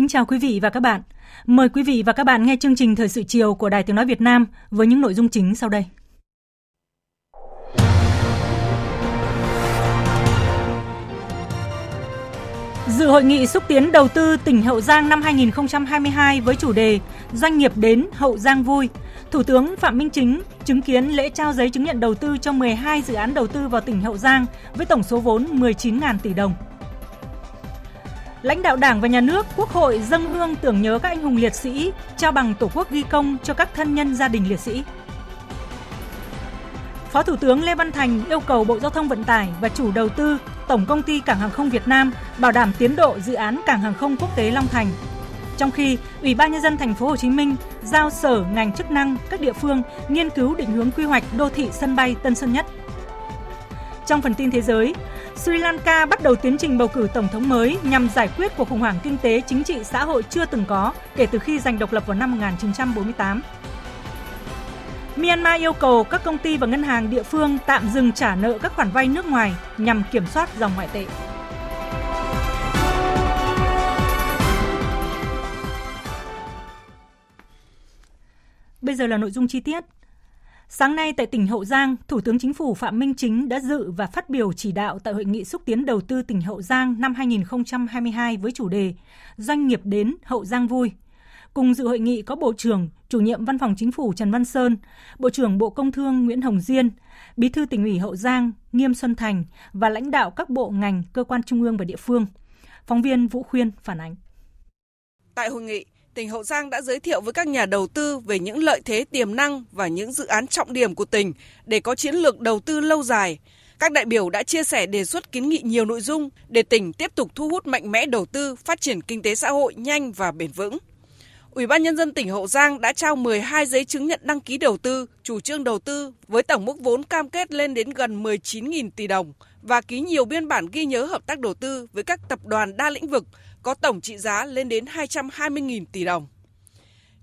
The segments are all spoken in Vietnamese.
Kính chào quý vị và các bạn. Mời quý vị và các bạn nghe chương trình Thời sự chiều của Đài Tiếng Nói Việt Nam với những nội dung chính sau đây. Dự hội nghị xúc tiến đầu tư tỉnh Hậu Giang năm 2022 với chủ đề Doanh nghiệp đến, Hậu Giang vui. Thủ tướng Phạm Minh Chính chứng kiến lễ trao giấy chứng nhận đầu tư cho 12 dự án đầu tư vào tỉnh Hậu Giang với tổng số vốn 19.000 tỷ đồng. Lãnh đạo Đảng và Nhà nước, Quốc hội dâng hương tưởng nhớ các anh hùng liệt sĩ, trao bằng Tổ quốc ghi công cho các thân nhân gia đình liệt sĩ. Phó Thủ tướng Lê Văn Thành yêu cầu Bộ Giao thông Vận tải và chủ đầu tư Tổng công ty Cảng hàng không Việt Nam bảo đảm tiến độ dự án Cảng hàng không quốc tế Long Thành. Trong khi Ủy ban nhân dân thành phố Hồ Chí Minh giao sở ngành chức năng các địa phương nghiên cứu định hướng quy hoạch đô thị sân bay Tân Sơn Nhất. Trong phần tin thế giới, Sri Lanka bắt đầu tiến trình bầu cử tổng thống mới nhằm giải quyết cuộc khủng hoảng kinh tế chính trị xã hội chưa từng có kể từ khi giành độc lập vào năm 1948. Myanmar yêu cầu các công ty và ngân hàng địa phương tạm dừng trả nợ các khoản vay nước ngoài nhằm kiểm soát dòng ngoại tệ. Bây giờ là nội dung chi tiết. Sáng nay tại tỉnh Hậu Giang, Thủ tướng Chính phủ Phạm Minh Chính đã dự và phát biểu chỉ đạo tại hội nghị xúc tiến đầu tư tỉnh Hậu Giang năm 2022 với chủ đề Doanh nghiệp đến Hậu Giang vui. Cùng dự hội nghị có Bộ trưởng, Chủ nhiệm Văn phòng Chính phủ Trần Văn Sơn, Bộ trưởng Bộ Công Thương Nguyễn Hồng Diên, Bí thư tỉnh ủy Hậu Giang Nghiêm Xuân Thành và lãnh đạo các bộ ngành, cơ quan trung ương và địa phương. Phóng viên Vũ Khuyên phản ánh. Tại hội nghị, tỉnh Hậu Giang đã giới thiệu với các nhà đầu tư về những lợi thế tiềm năng và những dự án trọng điểm của tỉnh để có chiến lược đầu tư lâu dài. Các đại biểu đã chia sẻ đề xuất kiến nghị nhiều nội dung để tỉnh tiếp tục thu hút mạnh mẽ đầu tư, phát triển kinh tế xã hội nhanh và bền vững. Ủy ban nhân dân tỉnh Hậu Giang đã trao 12 giấy chứng nhận đăng ký đầu tư, chủ trương đầu tư với tổng mức vốn cam kết lên đến gần 19.000 tỷ đồng và ký nhiều biên bản ghi nhớ hợp tác đầu tư với các tập đoàn đa lĩnh vực có tổng trị giá lên đến 220.000 tỷ đồng.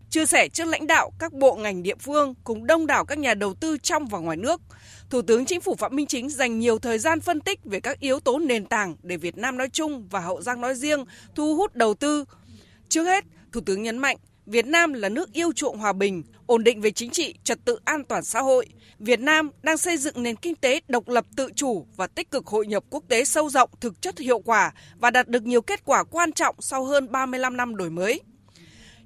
Chia sẻ trước lãnh đạo các bộ ngành địa phương cùng đông đảo các nhà đầu tư trong và ngoài nước, Thủ tướng Chính phủ Phạm Minh Chính dành nhiều thời gian phân tích về các yếu tố nền tảng để Việt Nam nói chung và Hậu Giang nói riêng thu hút đầu tư. Trước hết, Thủ tướng nhấn mạnh Việt Nam là nước yêu chuộng hòa bình, ổn định về chính trị, trật tự an toàn xã hội. Việt Nam đang xây dựng nền kinh tế độc lập tự chủ và tích cực hội nhập quốc tế sâu rộng, thực chất hiệu quả và đạt được nhiều kết quả quan trọng sau hơn 35 năm đổi mới.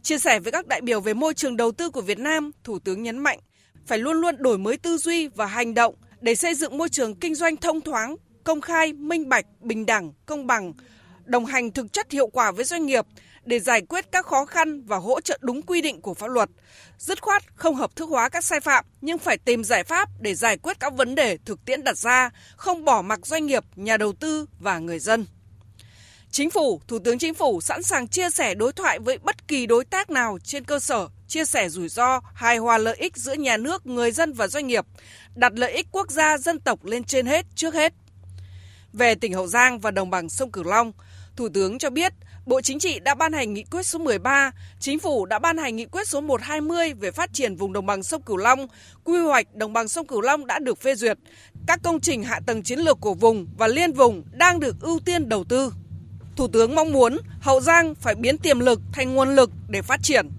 Chia sẻ với các đại biểu về môi trường đầu tư của Việt Nam, Thủ tướng nhấn mạnh phải luôn luôn đổi mới tư duy và hành động để xây dựng môi trường kinh doanh thông thoáng, công khai, minh bạch, bình đẳng, công bằng, đồng hành thực chất hiệu quả với doanh nghiệp để giải quyết các khó khăn và hỗ trợ đúng quy định của pháp luật. Dứt khoát không hợp thức hóa các sai phạm nhưng phải tìm giải pháp để giải quyết các vấn đề thực tiễn đặt ra, không bỏ mặc doanh nghiệp, nhà đầu tư và người dân. Chính phủ, Thủ tướng Chính phủ sẵn sàng chia sẻ đối thoại với bất kỳ đối tác nào trên cơ sở chia sẻ rủi ro, hài hòa lợi ích giữa nhà nước, người dân và doanh nghiệp, đặt lợi ích quốc gia dân tộc lên trên hết trước hết. Về tỉnh Hậu Giang và đồng bằng sông Cửu Long, Thủ tướng cho biết Bộ Chính trị đã ban hành nghị quyết số 13, Chính phủ đã ban hành nghị quyết số 120 về phát triển vùng đồng bằng sông Cửu Long, quy hoạch đồng bằng sông Cửu Long đã được phê duyệt. Các công trình hạ tầng chiến lược của vùng và liên vùng đang được ưu tiên đầu tư. Thủ tướng mong muốn Hậu Giang phải biến tiềm lực thành nguồn lực để phát triển.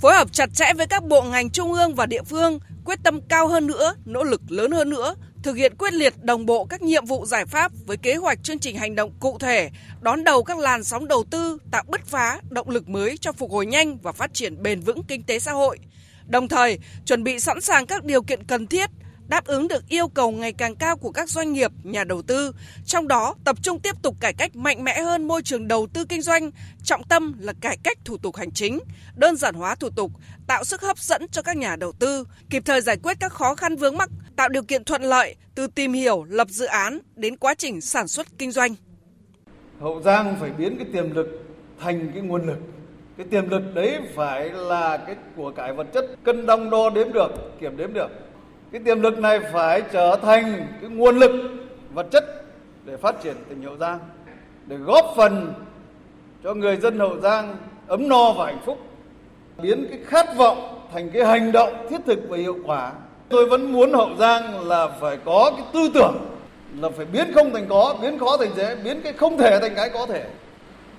Phối hợp chặt chẽ với các bộ ngành trung ương và địa phương, quyết tâm cao hơn nữa, nỗ lực lớn hơn nữa, thực hiện quyết liệt đồng bộ các nhiệm vụ giải pháp với kế hoạch chương trình hành động cụ thể, đón đầu các làn sóng đầu tư, tạo bứt phá, động lực mới cho phục hồi nhanh và phát triển bền vững kinh tế xã hội. Đồng thời, chuẩn bị sẵn sàng các điều kiện cần thiết, đáp ứng được yêu cầu ngày càng cao của các doanh nghiệp, nhà đầu tư, trong đó tập trung tiếp tục cải cách mạnh mẽ hơn môi trường đầu tư kinh doanh, trọng tâm là cải cách thủ tục hành chính, đơn giản hóa thủ tục, tạo sức hấp dẫn cho các nhà đầu tư, kịp thời giải quyết các khó khăn vướng mắc, tạo điều kiện thuận lợi từ tìm hiểu, lập dự án đến quá trình sản xuất kinh doanh. Hậu Giang phải biến cái tiềm lực thành cái nguồn lực. Cái tiềm lực đấy phải là cái của cải vật chất cân đong đo đếm được kiểm đếm được cái tiềm lực này phải trở thành cái nguồn lực vật chất để phát triển tỉnh hậu giang để góp phần cho người dân hậu giang ấm no và hạnh phúc biến cái khát vọng thành cái hành động thiết thực và hiệu quả tôi vẫn muốn hậu giang là phải có cái tư tưởng là phải biến không thành có biến khó thành dễ biến cái không thể thành cái có thể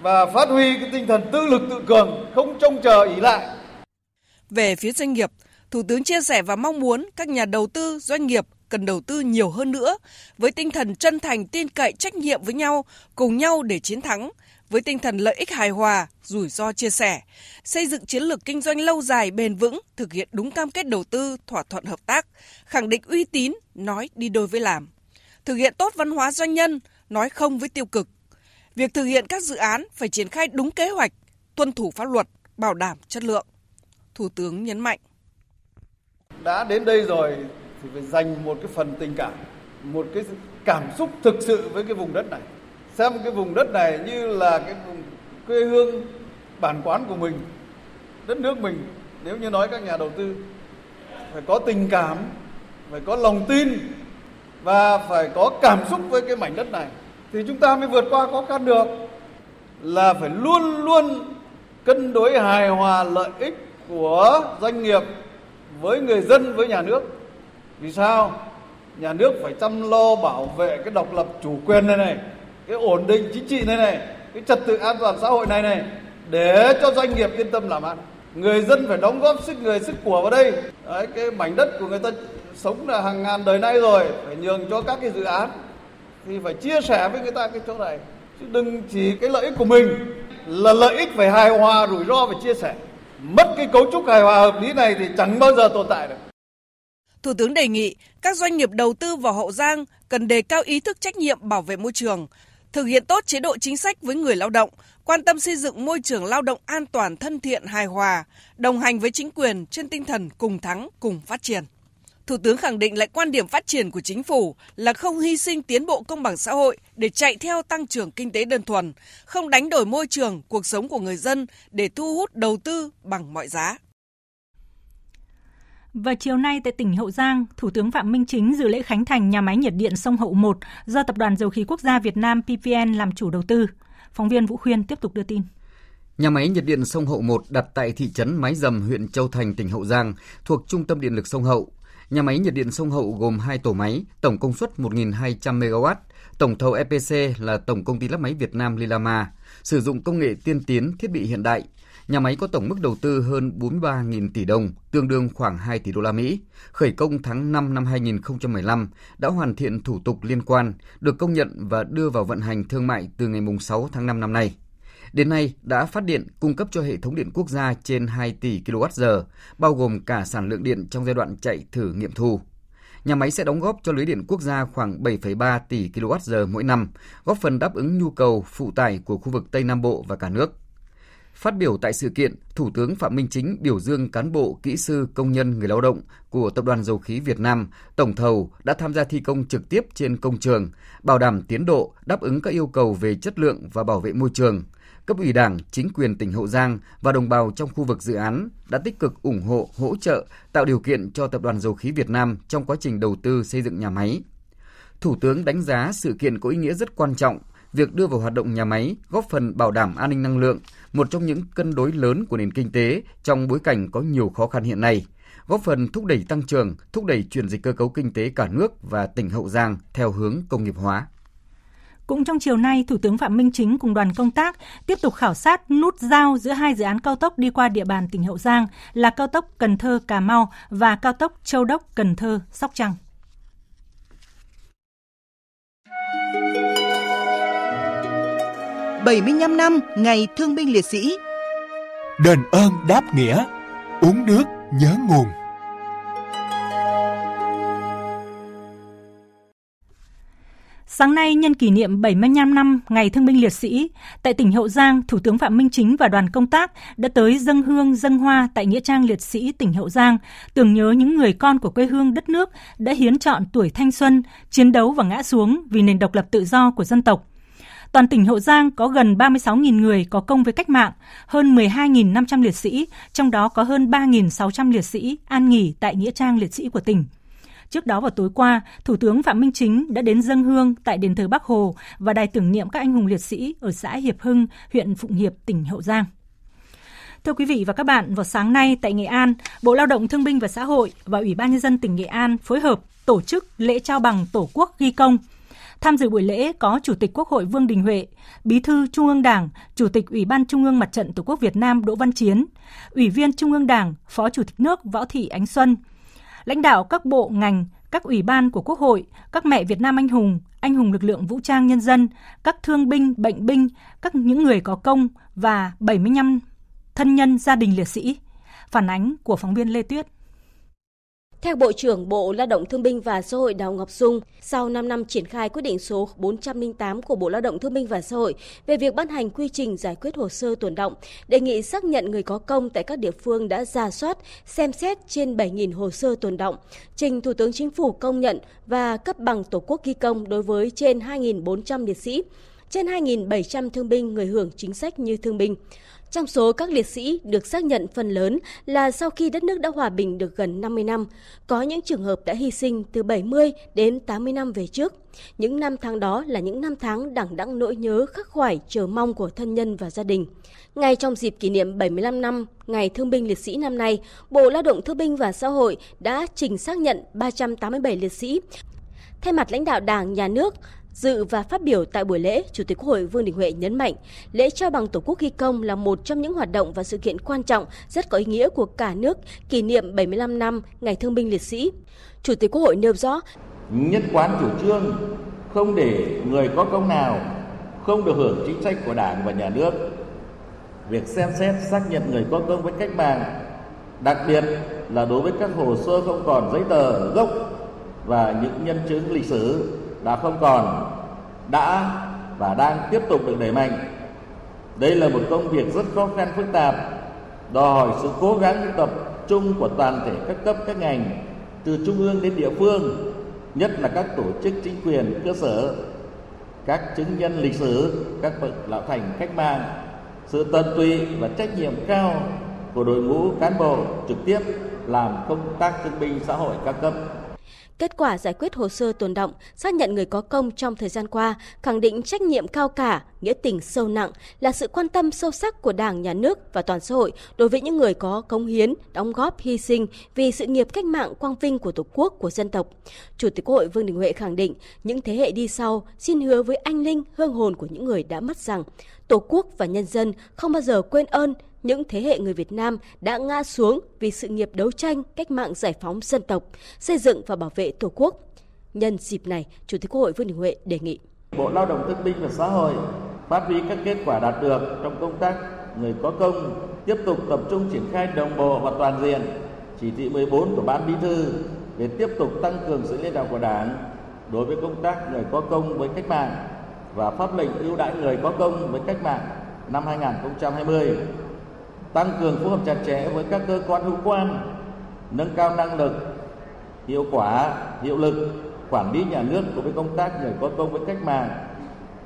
và phát huy cái tinh thần tự lực tự cường, không trông chờ ý lại. Về phía doanh nghiệp, Thủ tướng chia sẻ và mong muốn các nhà đầu tư, doanh nghiệp cần đầu tư nhiều hơn nữa với tinh thần chân thành, tin cậy, trách nhiệm với nhau, cùng nhau để chiến thắng, với tinh thần lợi ích hài hòa, rủi ro chia sẻ, xây dựng chiến lược kinh doanh lâu dài bền vững, thực hiện đúng cam kết đầu tư, thỏa thuận hợp tác, khẳng định uy tín, nói đi đôi với làm. Thực hiện tốt văn hóa doanh nhân, nói không với tiêu cực, Việc thực hiện các dự án phải triển khai đúng kế hoạch, tuân thủ pháp luật, bảo đảm chất lượng. Thủ tướng nhấn mạnh. Đã đến đây rồi thì phải dành một cái phần tình cảm, một cái cảm xúc thực sự với cái vùng đất này. Xem cái vùng đất này như là cái vùng quê hương bản quán của mình, đất nước mình. Nếu như nói các nhà đầu tư phải có tình cảm, phải có lòng tin và phải có cảm xúc với cái mảnh đất này thì chúng ta mới vượt qua khó khăn được là phải luôn luôn cân đối hài hòa lợi ích của doanh nghiệp với người dân với nhà nước. Vì sao? Nhà nước phải chăm lo bảo vệ cái độc lập chủ quyền này này cái ổn định chính trị này này cái trật tự an toàn xã hội này này để cho doanh nghiệp yên tâm làm ăn. Người dân phải đóng góp sức người sức của vào đây. Đấy, cái mảnh đất của người ta sống là hàng ngàn đời nay rồi phải nhường cho các cái dự án. Thì phải chia sẻ với người ta cái chỗ này. Chứ đừng chỉ cái lợi ích của mình là lợi ích phải hài hòa rủi ro phải chia sẻ mất cái cấu trúc hài hòa hợp lý này thì chẳng bao giờ tồn tại được Thủ tướng đề nghị các doanh nghiệp đầu tư vào Hậu Giang cần đề cao ý thức trách nhiệm bảo vệ môi trường, thực hiện tốt chế độ chính sách với người lao động, quan tâm xây dựng môi trường lao động an toàn, thân thiện, hài hòa, đồng hành với chính quyền trên tinh thần cùng thắng, cùng phát triển. Thủ tướng khẳng định lại quan điểm phát triển của chính phủ là không hy sinh tiến bộ công bằng xã hội để chạy theo tăng trưởng kinh tế đơn thuần, không đánh đổi môi trường, cuộc sống của người dân để thu hút đầu tư bằng mọi giá. Và chiều nay tại tỉnh Hậu Giang, Thủ tướng Phạm Minh Chính dự lễ khánh thành nhà máy nhiệt điện sông Hậu 1 do Tập đoàn Dầu khí Quốc gia Việt Nam PVN làm chủ đầu tư. Phóng viên Vũ Khuyên tiếp tục đưa tin. Nhà máy nhiệt điện sông Hậu 1 đặt tại thị trấn Mái Dầm, huyện Châu Thành, tỉnh Hậu Giang, thuộc Trung tâm Điện lực sông Hậu, Nhà máy nhiệt điện sông Hậu gồm 2 tổ máy, tổng công suất 1.200 MW. Tổng thầu EPC là Tổng công ty lắp máy Việt Nam Lilama, sử dụng công nghệ tiên tiến, thiết bị hiện đại. Nhà máy có tổng mức đầu tư hơn 43.000 tỷ đồng, tương đương khoảng 2 tỷ đô la Mỹ. Khởi công tháng 5 năm 2015, đã hoàn thiện thủ tục liên quan, được công nhận và đưa vào vận hành thương mại từ ngày 6 tháng 5 năm nay. Đến nay đã phát điện cung cấp cho hệ thống điện quốc gia trên 2 tỷ kWh, bao gồm cả sản lượng điện trong giai đoạn chạy thử nghiệm thu. Nhà máy sẽ đóng góp cho lưới điện quốc gia khoảng 7,3 tỷ kWh mỗi năm, góp phần đáp ứng nhu cầu phụ tải của khu vực Tây Nam Bộ và cả nước. Phát biểu tại sự kiện, Thủ tướng Phạm Minh Chính biểu dương cán bộ, kỹ sư, công nhân, người lao động của Tập đoàn Dầu khí Việt Nam, tổng thầu đã tham gia thi công trực tiếp trên công trường, bảo đảm tiến độ, đáp ứng các yêu cầu về chất lượng và bảo vệ môi trường, cấp ủy Đảng, chính quyền tỉnh Hậu Giang và đồng bào trong khu vực dự án đã tích cực ủng hộ, hỗ trợ, tạo điều kiện cho Tập đoàn Dầu khí Việt Nam trong quá trình đầu tư xây dựng nhà máy. Thủ tướng đánh giá sự kiện có ý nghĩa rất quan trọng, việc đưa vào hoạt động nhà máy góp phần bảo đảm an ninh năng lượng, một trong những cân đối lớn của nền kinh tế trong bối cảnh có nhiều khó khăn hiện nay, góp phần thúc đẩy tăng trưởng, thúc đẩy chuyển dịch cơ cấu kinh tế cả nước và tỉnh Hậu Giang theo hướng công nghiệp hóa. Cũng trong chiều nay, Thủ tướng Phạm Minh Chính cùng đoàn công tác tiếp tục khảo sát nút giao giữa hai dự án cao tốc đi qua địa bàn tỉnh Hậu Giang là cao tốc Cần Thơ Cà Mau và cao tốc Châu Đốc Cần Thơ Sóc Trăng. bảy mươi 75 năm ngày Thương binh Liệt sĩ Đền ơn đáp nghĩa Uống nước nhớ nguồn Sáng nay nhân kỷ niệm 75 năm Ngày Thương binh Liệt sĩ, tại tỉnh Hậu Giang, Thủ tướng Phạm Minh Chính và đoàn công tác đã tới dâng hương dâng hoa tại Nghĩa trang Liệt sĩ tỉnh Hậu Giang, tưởng nhớ những người con của quê hương đất nước đã hiến chọn tuổi thanh xuân, chiến đấu và ngã xuống vì nền độc lập tự do của dân tộc. Toàn tỉnh Hậu Giang có gần 36.000 người có công với cách mạng, hơn 12.500 liệt sĩ, trong đó có hơn 3.600 liệt sĩ an nghỉ tại Nghĩa trang Liệt sĩ của tỉnh. Trước đó vào tối qua, Thủ tướng Phạm Minh Chính đã đến dân hương tại đền thờ Bắc Hồ và đài tưởng niệm các anh hùng liệt sĩ ở xã Hiệp Hưng, huyện Phụng Hiệp, tỉnh Hậu Giang. Thưa quý vị và các bạn, vào sáng nay tại Nghệ An, Bộ Lao động Thương binh và Xã hội và Ủy ban Nhân dân tỉnh Nghệ An phối hợp tổ chức lễ trao bằng Tổ quốc ghi công. Tham dự buổi lễ có Chủ tịch Quốc hội Vương Đình Huệ, Bí thư Trung ương Đảng, Chủ tịch Ủy ban Trung ương Mặt trận Tổ quốc Việt Nam Đỗ Văn Chiến, Ủy viên Trung ương Đảng, Phó Chủ tịch nước Võ Thị Ánh Xuân, lãnh đạo các bộ ngành, các ủy ban của Quốc hội, các mẹ Việt Nam anh hùng, anh hùng lực lượng vũ trang nhân dân, các thương binh, bệnh binh, các những người có công và 75 thân nhân gia đình liệt sĩ. Phản ánh của phóng viên Lê Tuyết. Theo Bộ trưởng Bộ Lao động Thương binh và Xã hội Đào Ngọc Dung, sau 5 năm triển khai quyết định số 408 của Bộ Lao động Thương binh và Xã hội về việc ban hành quy trình giải quyết hồ sơ tồn động, đề nghị xác nhận người có công tại các địa phương đã ra soát, xem xét trên 7.000 hồ sơ tồn động, trình Thủ tướng Chính phủ công nhận và cấp bằng Tổ quốc ghi công đối với trên 2.400 liệt sĩ, trên 2.700 thương binh người hưởng chính sách như thương binh. Trong số các liệt sĩ được xác nhận phần lớn là sau khi đất nước đã hòa bình được gần 50 năm, có những trường hợp đã hy sinh từ 70 đến 80 năm về trước. Những năm tháng đó là những năm tháng đẳng đẵng nỗi nhớ khắc khoải chờ mong của thân nhân và gia đình. Ngay trong dịp kỷ niệm 75 năm Ngày Thương binh Liệt sĩ năm nay, Bộ Lao động Thương binh và Xã hội đã trình xác nhận 387 liệt sĩ. Thay mặt lãnh đạo Đảng, Nhà nước, Dự và phát biểu tại buổi lễ, Chủ tịch Quốc hội Vương Đình Huệ nhấn mạnh, lễ trao bằng Tổ quốc ghi công là một trong những hoạt động và sự kiện quan trọng rất có ý nghĩa của cả nước kỷ niệm 75 năm Ngày Thương binh Liệt sĩ. Chủ tịch Quốc hội nêu rõ, nhất quán chủ trương không để người có công nào không được hưởng chính sách của Đảng và Nhà nước. Việc xem xét xác nhận người có công với cách mạng, đặc biệt là đối với các hồ sơ không còn giấy tờ gốc và những nhân chứng lịch sử đã không còn, đã và đang tiếp tục được đẩy mạnh. Đây là một công việc rất khó khăn, phức tạp, đòi hỏi sự cố gắng tập trung của toàn thể các cấp, các ngành, từ trung ương đến địa phương, nhất là các tổ chức chính quyền, cơ sở, các chứng nhân lịch sử, các bậc lão thành, cách mạng. Sự tận tụy và trách nhiệm cao của đội ngũ cán bộ trực tiếp làm công tác thương binh xã hội các cấp. Kết quả giải quyết hồ sơ tồn động, xác nhận người có công trong thời gian qua, khẳng định trách nhiệm cao cả, nghĩa tình sâu nặng là sự quan tâm sâu sắc của Đảng, Nhà nước và toàn xã hội đối với những người có cống hiến, đóng góp, hy sinh vì sự nghiệp cách mạng quang vinh của Tổ quốc, của dân tộc. Chủ tịch Quốc hội Vương Đình Huệ khẳng định những thế hệ đi sau xin hứa với anh linh, hương hồn của những người đã mất rằng Tổ quốc và nhân dân không bao giờ quên ơn những thế hệ người Việt Nam đã ngã xuống vì sự nghiệp đấu tranh cách mạng giải phóng dân tộc, xây dựng và bảo vệ Tổ quốc. Nhân dịp này, Chủ tịch Quốc hội Vương Đình Huệ đề nghị Bộ Lao động Thương binh và Xã hội phát huy các kết quả đạt được trong công tác người có công, tiếp tục tập trung triển khai đồng bộ và toàn diện chỉ thị 14 của Ban Bí thư về tiếp tục tăng cường sự lãnh đạo của Đảng đối với công tác người có công với cách mạng và pháp lệnh ưu đãi người có công với cách mạng năm 2020 tăng cường phối hợp chặt chẽ với các cơ quan hữu quan, nâng cao năng lực, hiệu quả, hiệu lực, quản lý nhà nước đối với công tác người có công với cách mạng,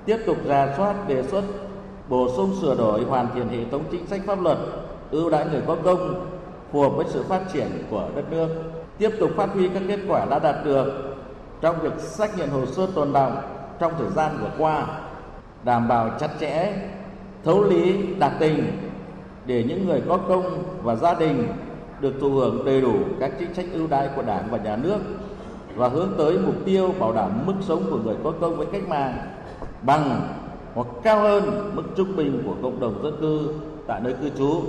tiếp tục ra soát, đề xuất, bổ sung, sửa đổi, hoàn thiện hệ thống chính sách pháp luật ưu đãi người có công, phù hợp với sự phát triển của đất nước, tiếp tục phát huy các kết quả đã đạt được trong việc xác nhận hồ sơ tồn động trong thời gian vừa qua, đảm bảo chặt chẽ, thấu lý, đạt tình để những người có công và gia đình được thụ hưởng đầy đủ các chính sách ưu đãi của Đảng và Nhà nước và hướng tới mục tiêu bảo đảm mức sống của người có công với cách mạng bằng hoặc cao hơn mức trung bình của cộng đồng dân cư tại nơi cư trú.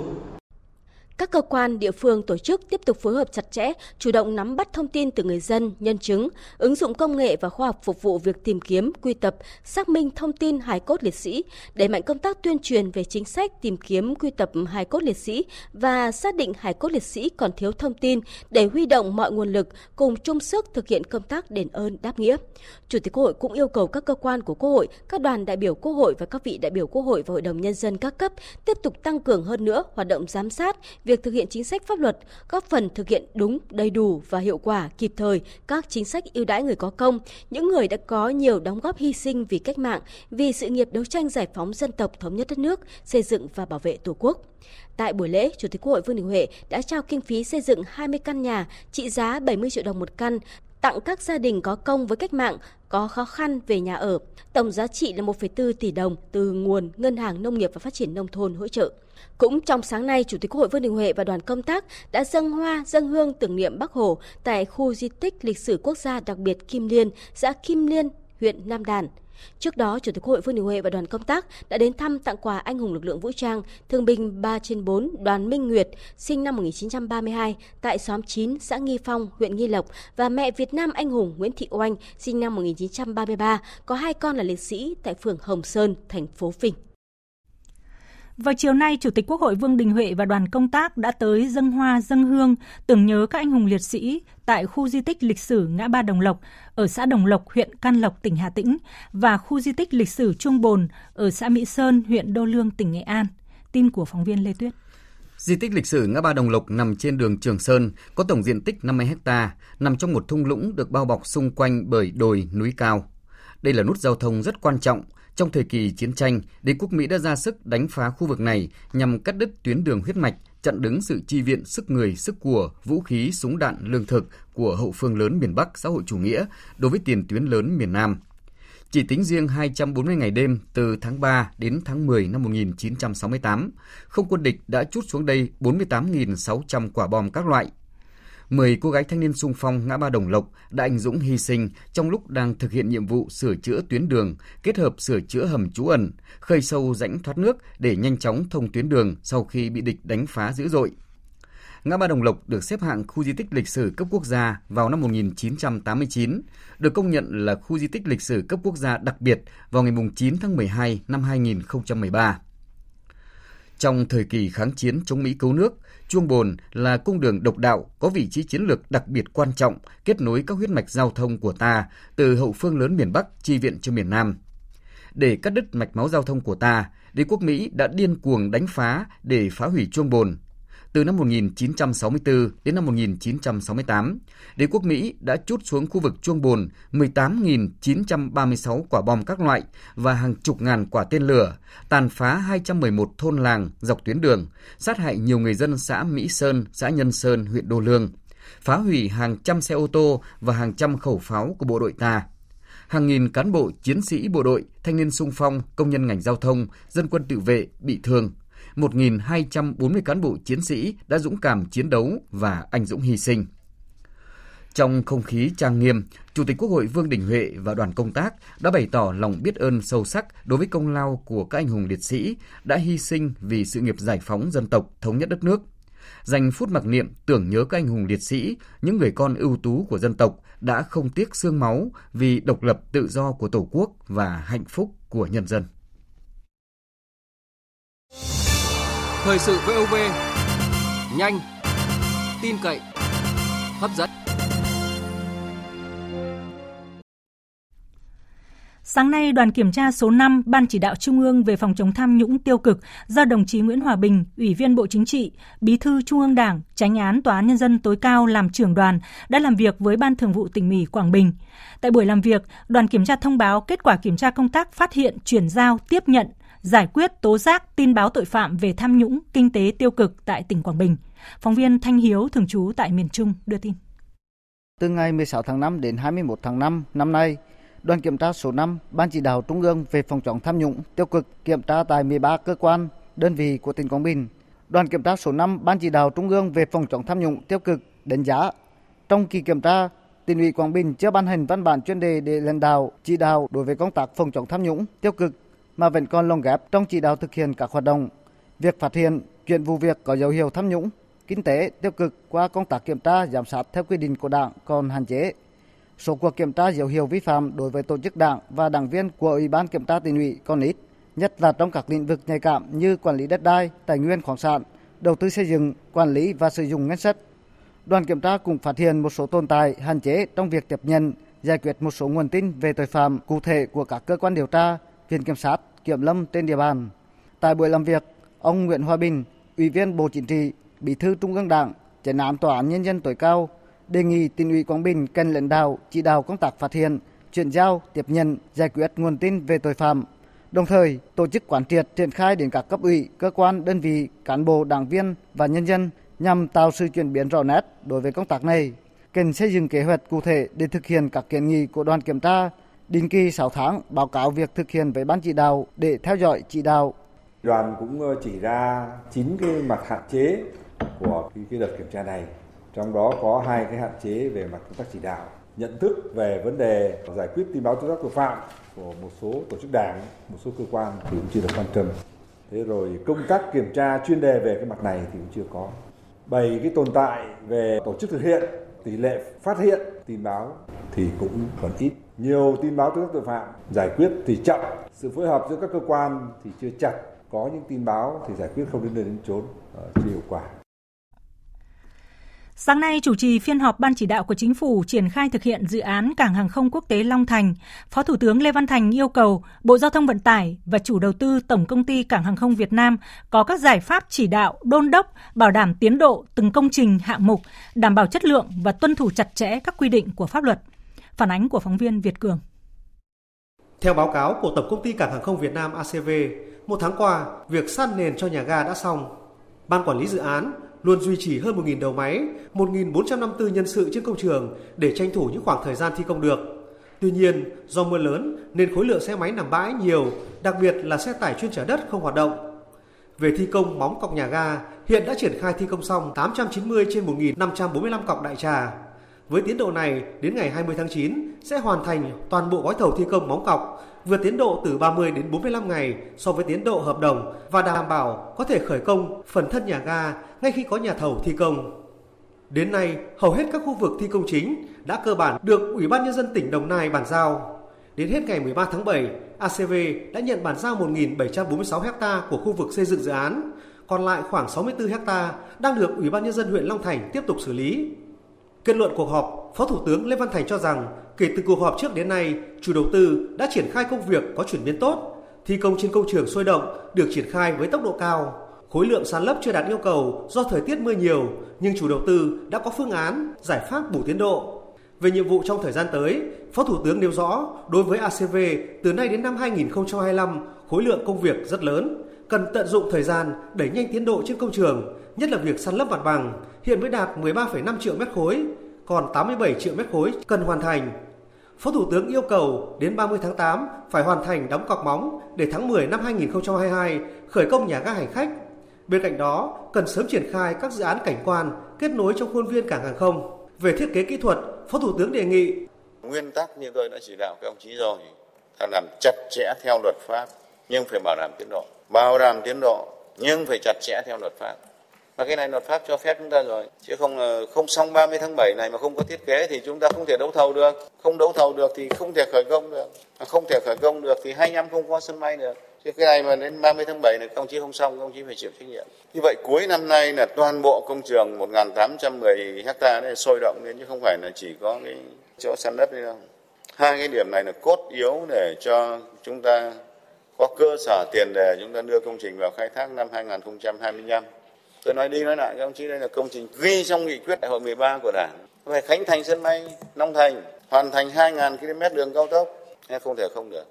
Các cơ quan, địa phương, tổ chức tiếp tục phối hợp chặt chẽ, chủ động nắm bắt thông tin từ người dân, nhân chứng, ứng dụng công nghệ và khoa học phục vụ việc tìm kiếm, quy tập, xác minh thông tin hài cốt liệt sĩ, đẩy mạnh công tác tuyên truyền về chính sách tìm kiếm, quy tập hài cốt liệt sĩ và xác định hài cốt liệt sĩ còn thiếu thông tin để huy động mọi nguồn lực cùng chung sức thực hiện công tác đền ơn đáp nghĩa. Chủ tịch Quốc hội cũng yêu cầu các cơ quan của Quốc hội, các đoàn đại biểu Quốc hội và các vị đại biểu Quốc hội và Hội đồng Nhân dân các cấp tiếp tục tăng cường hơn nữa hoạt động giám sát, việc thực hiện chính sách pháp luật, góp phần thực hiện đúng, đầy đủ và hiệu quả kịp thời các chính sách ưu đãi người có công, những người đã có nhiều đóng góp hy sinh vì cách mạng, vì sự nghiệp đấu tranh giải phóng dân tộc thống nhất đất nước, xây dựng và bảo vệ Tổ quốc. Tại buổi lễ, Chủ tịch Quốc hội Vương Đình Huệ đã trao kinh phí xây dựng 20 căn nhà trị giá 70 triệu đồng một căn tặng các gia đình có công với cách mạng có khó khăn về nhà ở. Tổng giá trị là 1,4 tỷ đồng từ nguồn Ngân hàng Nông nghiệp và Phát triển Nông thôn hỗ trợ. Cũng trong sáng nay, Chủ tịch Quốc hội Vương Đình Huệ và đoàn công tác đã dâng hoa, dâng hương tưởng niệm Bắc Hồ tại khu di tích lịch sử quốc gia đặc biệt Kim Liên, xã Kim Liên, huyện Nam Đàn. Trước đó, Chủ tịch Quốc hội Vương Đình Huệ và đoàn công tác đã đến thăm tặng quà anh hùng lực lượng vũ trang, thương binh 3 trên 4 Đoàn Minh Nguyệt, sinh năm 1932, tại xóm 9, xã Nghi Phong, huyện Nghi Lộc và mẹ Việt Nam anh hùng Nguyễn Thị Oanh, sinh năm 1933, có hai con là liệt sĩ tại phường Hồng Sơn, thành phố Vinh. Vào chiều nay, Chủ tịch Quốc hội Vương Đình Huệ và đoàn công tác đã tới dân hoa dân hương tưởng nhớ các anh hùng liệt sĩ tại khu di tích lịch sử ngã ba Đồng Lộc ở xã Đồng Lộc, huyện Can Lộc, tỉnh Hà Tĩnh và khu di tích lịch sử Trung Bồn ở xã Mỹ Sơn, huyện Đô Lương, tỉnh Nghệ An. Tin của phóng viên Lê Tuyết. Di tích lịch sử ngã ba Đồng Lộc nằm trên đường Trường Sơn, có tổng diện tích 50 ha, nằm trong một thung lũng được bao bọc xung quanh bởi đồi núi cao. Đây là nút giao thông rất quan trọng trong thời kỳ chiến tranh, đế quốc Mỹ đã ra sức đánh phá khu vực này nhằm cắt đứt tuyến đường huyết mạch, chặn đứng sự chi viện sức người, sức của, vũ khí, súng đạn, lương thực của hậu phương lớn miền Bắc xã hội chủ nghĩa đối với tiền tuyến lớn miền Nam. Chỉ tính riêng 240 ngày đêm từ tháng 3 đến tháng 10 năm 1968, không quân địch đã chút xuống đây 48.600 quả bom các loại, 10 cô gái thanh niên sung phong ngã ba Đồng Lộc đã anh dũng hy sinh trong lúc đang thực hiện nhiệm vụ sửa chữa tuyến đường, kết hợp sửa chữa hầm trú ẩn, khơi sâu rãnh thoát nước để nhanh chóng thông tuyến đường sau khi bị địch đánh phá dữ dội. Ngã ba Đồng Lộc được xếp hạng khu di tích lịch sử cấp quốc gia vào năm 1989, được công nhận là khu di tích lịch sử cấp quốc gia đặc biệt vào ngày 9 tháng 12 năm 2013. Trong thời kỳ kháng chiến chống Mỹ cứu nước, Chuông Bồn là cung đường độc đạo có vị trí chiến lược đặc biệt quan trọng, kết nối các huyết mạch giao thông của ta từ hậu phương lớn miền Bắc chi viện cho miền Nam. Để cắt đứt mạch máu giao thông của ta, đế quốc Mỹ đã điên cuồng đánh phá để phá hủy Chuông Bồn, từ năm 1964 đến năm 1968, đế quốc Mỹ đã chút xuống khu vực Chuông Bồn 18.936 quả bom các loại và hàng chục ngàn quả tên lửa, tàn phá 211 thôn làng dọc tuyến đường, sát hại nhiều người dân xã Mỹ Sơn, xã Nhân Sơn, huyện Đô Lương, phá hủy hàng trăm xe ô tô và hàng trăm khẩu pháo của bộ đội ta hàng nghìn cán bộ, chiến sĩ bộ đội, thanh niên sung phong, công nhân ngành giao thông, dân quân tự vệ bị thương. 1.240 cán bộ chiến sĩ đã dũng cảm chiến đấu và anh dũng hy sinh. Trong không khí trang nghiêm, Chủ tịch Quốc hội Vương Đình Huệ và đoàn công tác đã bày tỏ lòng biết ơn sâu sắc đối với công lao của các anh hùng liệt sĩ đã hy sinh vì sự nghiệp giải phóng dân tộc, thống nhất đất nước. Dành phút mặc niệm tưởng nhớ các anh hùng liệt sĩ, những người con ưu tú của dân tộc đã không tiếc xương máu vì độc lập tự do của Tổ quốc và hạnh phúc của nhân dân. Thời sự VOV nhanh, tin cậy, hấp dẫn. Sáng nay, đoàn kiểm tra số 5 Ban chỉ đạo Trung ương về phòng chống tham nhũng tiêu cực do đồng chí Nguyễn Hòa Bình, Ủy viên Bộ Chính trị, Bí thư Trung ương Đảng, Tránh án Tòa án Nhân dân tối cao làm trưởng đoàn đã làm việc với Ban Thường vụ tỉnh ủy Quảng Bình. Tại buổi làm việc, đoàn kiểm tra thông báo kết quả kiểm tra công tác phát hiện, chuyển giao, tiếp nhận, giải quyết tố giác tin báo tội phạm về tham nhũng, kinh tế tiêu cực tại tỉnh Quảng Bình. Phóng viên Thanh Hiếu thường trú tại miền Trung đưa tin. Từ ngày 16 tháng 5 đến 21 tháng 5 năm nay, đoàn kiểm tra số 5 Ban chỉ đạo Trung ương về phòng chống tham nhũng tiêu cực kiểm tra tại 13 cơ quan, đơn vị của tỉnh Quảng Bình. Đoàn kiểm tra số 5 Ban chỉ đạo Trung ương về phòng chống tham nhũng tiêu cực đánh giá trong kỳ kiểm tra, tỉnh ủy Quảng Bình chưa ban hành văn bản chuyên đề để lãnh đạo chỉ đạo đối với công tác phòng chống tham nhũng tiêu cực mà vẫn còn lồng ghép trong chỉ đạo thực hiện các hoạt động. Việc phát hiện chuyện vụ việc có dấu hiệu tham nhũng, kinh tế tiêu cực qua công tác kiểm tra giám sát theo quy định của Đảng còn hạn chế. Số cuộc kiểm tra dấu hiệu vi phạm đối với tổ chức đảng và đảng viên của Ủy ban Kiểm tra tỉnh ủy còn ít, nhất là trong các lĩnh vực nhạy cảm như quản lý đất đai, tài nguyên khoáng sản, đầu tư xây dựng, quản lý và sử dụng ngân sách. Đoàn kiểm tra cũng phát hiện một số tồn tại, hạn chế trong việc tiếp nhận, giải quyết một số nguồn tin về tội phạm cụ thể của các cơ quan điều tra, viện kiểm sát, kiểm lâm trên địa bàn. Tại buổi làm việc, ông Nguyễn Hòa Bình, Ủy viên Bộ Chính trị, Bí thư Trung ương Đảng, Chánh án Tòa án Nhân dân tối cao đề nghị tỉnh ủy Quảng Bình cần lãnh đạo chỉ đạo công tác phát hiện, chuyển giao, tiếp nhận, giải quyết nguồn tin về tội phạm, đồng thời tổ chức quán triệt triển khai đến các cấp ủy, cơ quan, đơn vị, cán bộ, đảng viên và nhân dân nhằm tạo sự chuyển biến rõ nét đối với công tác này. Cần xây dựng kế hoạch cụ thể để thực hiện các kiến nghị của đoàn kiểm tra, định kỳ 6 tháng, báo cáo việc thực hiện với ban chỉ đạo để theo dõi chỉ đạo. Đoàn cũng ờ, chỉ ra 9 cái mặt hạn chế của cái đợt kiểm tra này. Trong đó có hai cái hạn chế về mặt công tác chỉ đạo. Nhận thức về vấn đề giải quyết tin báo tố giác tội phạm của một số tổ chức đảng, một số cơ quan thì cũng chưa được quan tâm. Thế rồi công tác kiểm tra chuyên đề về cái mặt này thì cũng chưa có. Bảy cái tồn tại về tổ chức thực hiện, tỷ lệ phát hiện tin báo thì cũng còn ít nhiều tin báo tố giác tội phạm giải quyết thì chậm. Sự phối hợp giữa các cơ quan thì chưa chặt. Có những tin báo thì giải quyết không đến nơi đến chốn ờ, chưa hiệu quả. Sáng nay, chủ trì phiên họp Ban chỉ đạo của Chính phủ triển khai thực hiện dự án Cảng hàng không quốc tế Long Thành, Phó Thủ tướng Lê Văn Thành yêu cầu Bộ Giao thông Vận tải và chủ đầu tư Tổng công ty Cảng hàng không Việt Nam có các giải pháp chỉ đạo, đôn đốc, bảo đảm tiến độ từng công trình hạng mục, đảm bảo chất lượng và tuân thủ chặt chẽ các quy định của pháp luật. Phản ánh của phóng viên Việt Cường. Theo báo cáo của Tổng công ty Cảng hàng không Việt Nam ACV, một tháng qua, việc san nền cho nhà ga đã xong. Ban quản lý dự án luôn duy trì hơn 1.000 đầu máy, 1.454 nhân sự trên công trường để tranh thủ những khoảng thời gian thi công được. Tuy nhiên, do mưa lớn nên khối lượng xe máy nằm bãi nhiều, đặc biệt là xe tải chuyên chở đất không hoạt động. Về thi công móng cọc nhà ga, hiện đã triển khai thi công xong 890 trên 1.545 cọc đại trà. Với tiến độ này, đến ngày 20 tháng 9 sẽ hoàn thành toàn bộ gói thầu thi công móng cọc, vượt tiến độ từ 30 đến 45 ngày so với tiến độ hợp đồng và đảm bảo có thể khởi công phần thân nhà ga ngay khi có nhà thầu thi công. Đến nay, hầu hết các khu vực thi công chính đã cơ bản được Ủy ban Nhân dân tỉnh Đồng Nai bàn giao. Đến hết ngày 13 tháng 7, ACV đã nhận bàn giao 1.746 ha của khu vực xây dựng dự án, còn lại khoảng 64 ha đang được Ủy ban Nhân dân huyện Long Thành tiếp tục xử lý. Kết luận cuộc họp, Phó Thủ tướng Lê Văn Thành cho rằng kể từ cuộc họp trước đến nay, chủ đầu tư đã triển khai công việc có chuyển biến tốt, thi công trên công trường sôi động được triển khai với tốc độ cao. Khối lượng sàn lấp chưa đạt yêu cầu do thời tiết mưa nhiều, nhưng chủ đầu tư đã có phương án, giải pháp bù tiến độ. Về nhiệm vụ trong thời gian tới, Phó Thủ tướng nêu rõ, đối với ACV, từ nay đến năm 2025, khối lượng công việc rất lớn, cần tận dụng thời gian đẩy nhanh tiến độ trên công trường, nhất là việc săn lấp mặt bằng, hiện mới đạt 13,5 triệu mét khối, còn 87 triệu mét khối cần hoàn thành. Phó Thủ tướng yêu cầu đến 30 tháng 8 phải hoàn thành đóng cọc móng để tháng 10 năm 2022 khởi công nhà ga hành khách. Bên cạnh đó, cần sớm triển khai các dự án cảnh quan kết nối trong khuôn viên cảng hàng không. Về thiết kế kỹ thuật, Phó Thủ tướng đề nghị nguyên tắc như tôi đã chỉ đạo các ông chí rồi, là làm chặt chẽ theo luật pháp nhưng phải bảo đảm tiến độ, bảo đảm tiến độ nhưng phải chặt chẽ theo luật pháp và cái này luật pháp cho phép chúng ta rồi. Chứ không là không xong 30 tháng 7 này mà không có thiết kế thì chúng ta không thể đấu thầu được. Không đấu thầu được thì không thể khởi công được. Không thể khởi công được thì 25 không có sân bay được. Chứ cái này mà đến 30 tháng 7 này công chí không xong công chí phải chịu trách nhiệm. Như vậy cuối năm nay là toàn bộ công trường 1.810 hecta này sôi động lên, chứ không phải là chỉ có cái chỗ săn đất đây đâu. Hai cái điểm này là cốt yếu để cho chúng ta có cơ sở tiền đề chúng ta đưa công trình vào khai thác năm 2025 tôi nói đi nói lại các ông chí đây là công trình ghi trong nghị quyết đại hội 13 của đảng. Về khánh thành sân bay Long Thành hoàn thành 2.000 km đường cao tốc. Không thể không được.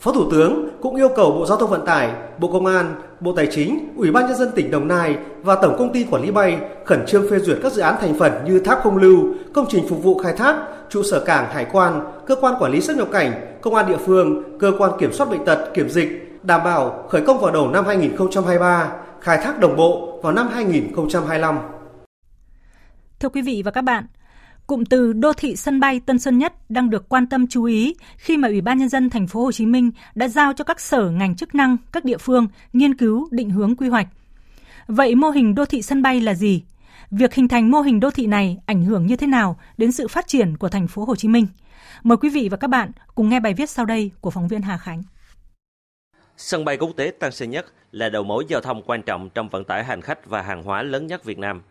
Phó Thủ tướng cũng yêu cầu Bộ Giao thông Vận tải, Bộ Công an, Bộ Tài chính, Ủy ban nhân dân tỉnh Đồng Nai và Tổng công ty quản lý bay khẩn trương phê duyệt các dự án thành phần như tháp không lưu, công trình phục vụ khai thác, trụ sở cảng, hải quan, cơ quan quản lý xuất nhập cảnh, công an địa phương, cơ quan kiểm soát bệnh tật, kiểm dịch, đảm bảo khởi công vào đầu năm 2023 khai thác đồng bộ vào năm 2025. Thưa quý vị và các bạn, cụm từ đô thị sân bay Tân Sơn Nhất đang được quan tâm chú ý khi mà Ủy ban nhân dân thành phố Hồ Chí Minh đã giao cho các sở ngành chức năng các địa phương nghiên cứu định hướng quy hoạch. Vậy mô hình đô thị sân bay là gì? Việc hình thành mô hình đô thị này ảnh hưởng như thế nào đến sự phát triển của thành phố Hồ Chí Minh? Mời quý vị và các bạn cùng nghe bài viết sau đây của phóng viên Hà Khánh. Sân bay quốc tế Tân Sơn Nhất là đầu mối giao thông quan trọng trong vận tải hành khách và hàng hóa lớn nhất Việt Nam.